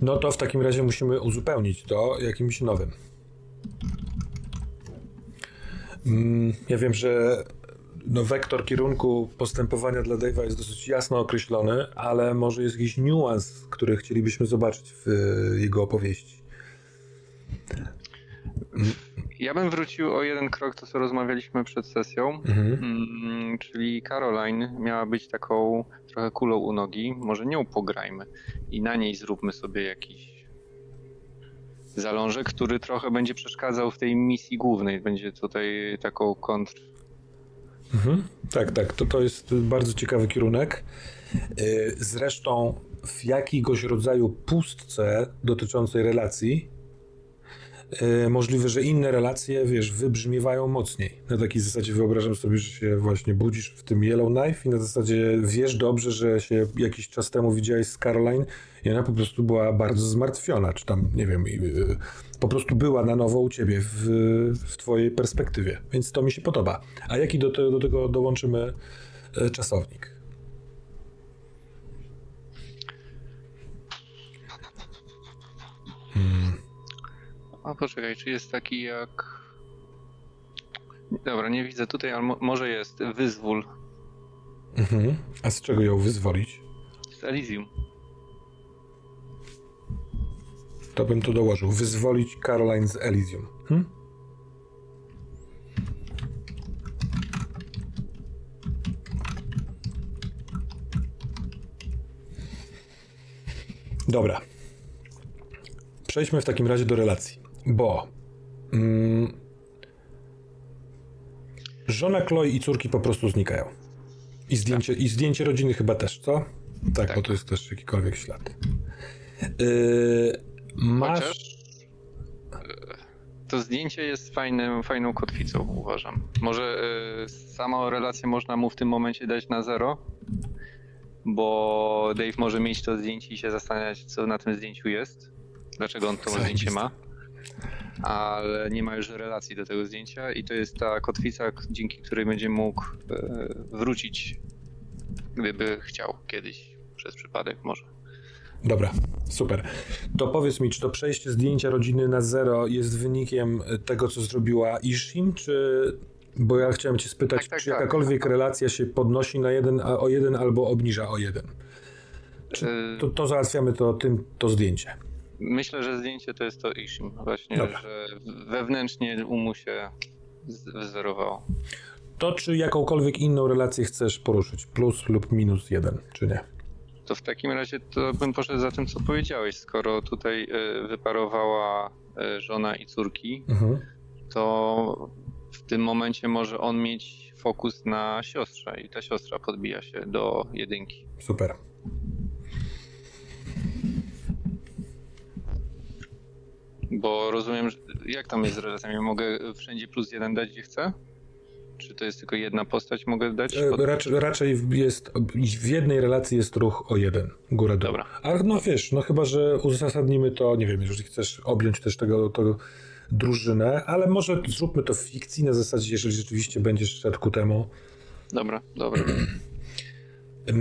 No to w takim razie musimy uzupełnić to jakimś nowym. Mm, ja wiem, że no, wektor kierunku postępowania dla Dave'a jest dosyć jasno określony, ale może jest jakiś niuans, który chcielibyśmy zobaczyć w jego opowieści. Ja bym wrócił o jeden krok, to co rozmawialiśmy przed sesją, mhm. mm, czyli Caroline miała być taką trochę kulą u nogi, może nią pograjmy i na niej zróbmy sobie jakiś zalążek, który trochę będzie przeszkadzał w tej misji głównej, będzie tutaj taką kontr... Mhm. Tak, tak, to, to jest bardzo ciekawy kierunek. Y, zresztą w jakiegoś rodzaju pustce dotyczącej relacji możliwe, że inne relacje, wiesz, wybrzmiewają mocniej. Na takiej zasadzie wyobrażam sobie, że się właśnie budzisz w tym Yellowknife i na zasadzie wiesz dobrze, że się jakiś czas temu widziałeś z Caroline i ona po prostu była bardzo zmartwiona, czy tam, nie wiem, e, po prostu była na nowo u ciebie w, w twojej perspektywie, więc to mi się podoba. A jaki do, te, do tego dołączymy e, czasownik? A poczekaj, czy jest taki jak... Dobra, nie widzę tutaj, ale mo może jest. Wyzwól. Mhm. A z czego ją wyzwolić? Z Elysium. To bym to dołożył. Wyzwolić Caroline z Elysium. Hm? Dobra. Przejdźmy w takim razie do relacji. Bo mm, żona Chloe i córki po prostu znikają. I zdjęcie, tak. i zdjęcie rodziny chyba też, co? Tak, tak, bo to jest też jakikolwiek ślad. Yy, masz... Chociaż to zdjęcie jest fajnym, fajną kotwicą, uważam. Może yy, samą relację można mu w tym momencie dać na zero, bo Dave może mieć to zdjęcie i się zastanawiać, co na tym zdjęciu jest. Dlaczego on to zdjęcie ma ale nie ma już relacji do tego zdjęcia i to jest ta kotwica, dzięki której będzie mógł e, wrócić, gdyby chciał kiedyś, przez przypadek może. Dobra, super. To powiedz mi, czy to przejście zdjęcia rodziny na zero jest wynikiem tego, co zrobiła Ishim, czy... Bo ja chciałem cię spytać, tak, tak, czy tak. jakakolwiek tak. relacja się podnosi na jeden, o jeden albo obniża o jeden. Czy e, to, to załatwiamy to tym, to zdjęcie. Myślę, że zdjęcie to jest to Ishim. Właśnie, Dobra. że wewnętrznie umu się wzorowało. To czy jakąkolwiek inną relację chcesz poruszyć? Plus lub minus jeden, czy nie? To w takim razie to bym poszedł za tym, co powiedziałeś. Skoro tutaj y, wyparowała y, żona i córki, mhm. to w tym momencie może on mieć fokus na siostrze i ta siostra podbija się do jedynki. Super. Bo rozumiem, że jak tam jest z relacjami? Mogę wszędzie plus jeden dać, gdzie chcę? Czy to jest tylko jedna postać mogę dać? E, raczej, jest, w jednej relacji jest ruch o jeden, górę dół. Dobra. Ale no wiesz, no chyba, że uzasadnimy to, nie wiem, jeżeli chcesz objąć też tego, tego drużynę, ale może zróbmy to w fikcji na zasadzie, jeżeli rzeczywiście będziesz szedł ku temu. Dobra, dobra.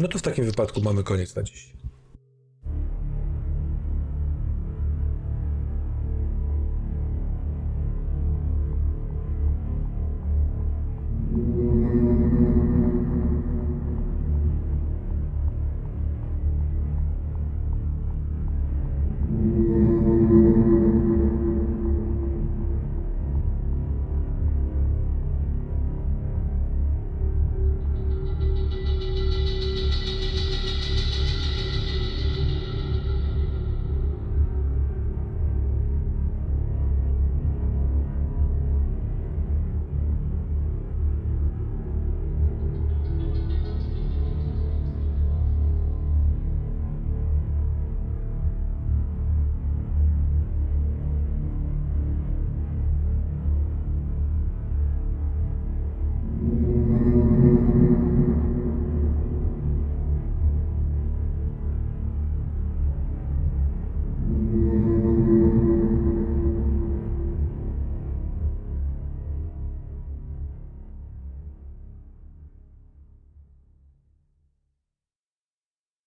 no to w takim wypadku mamy koniec na dziś.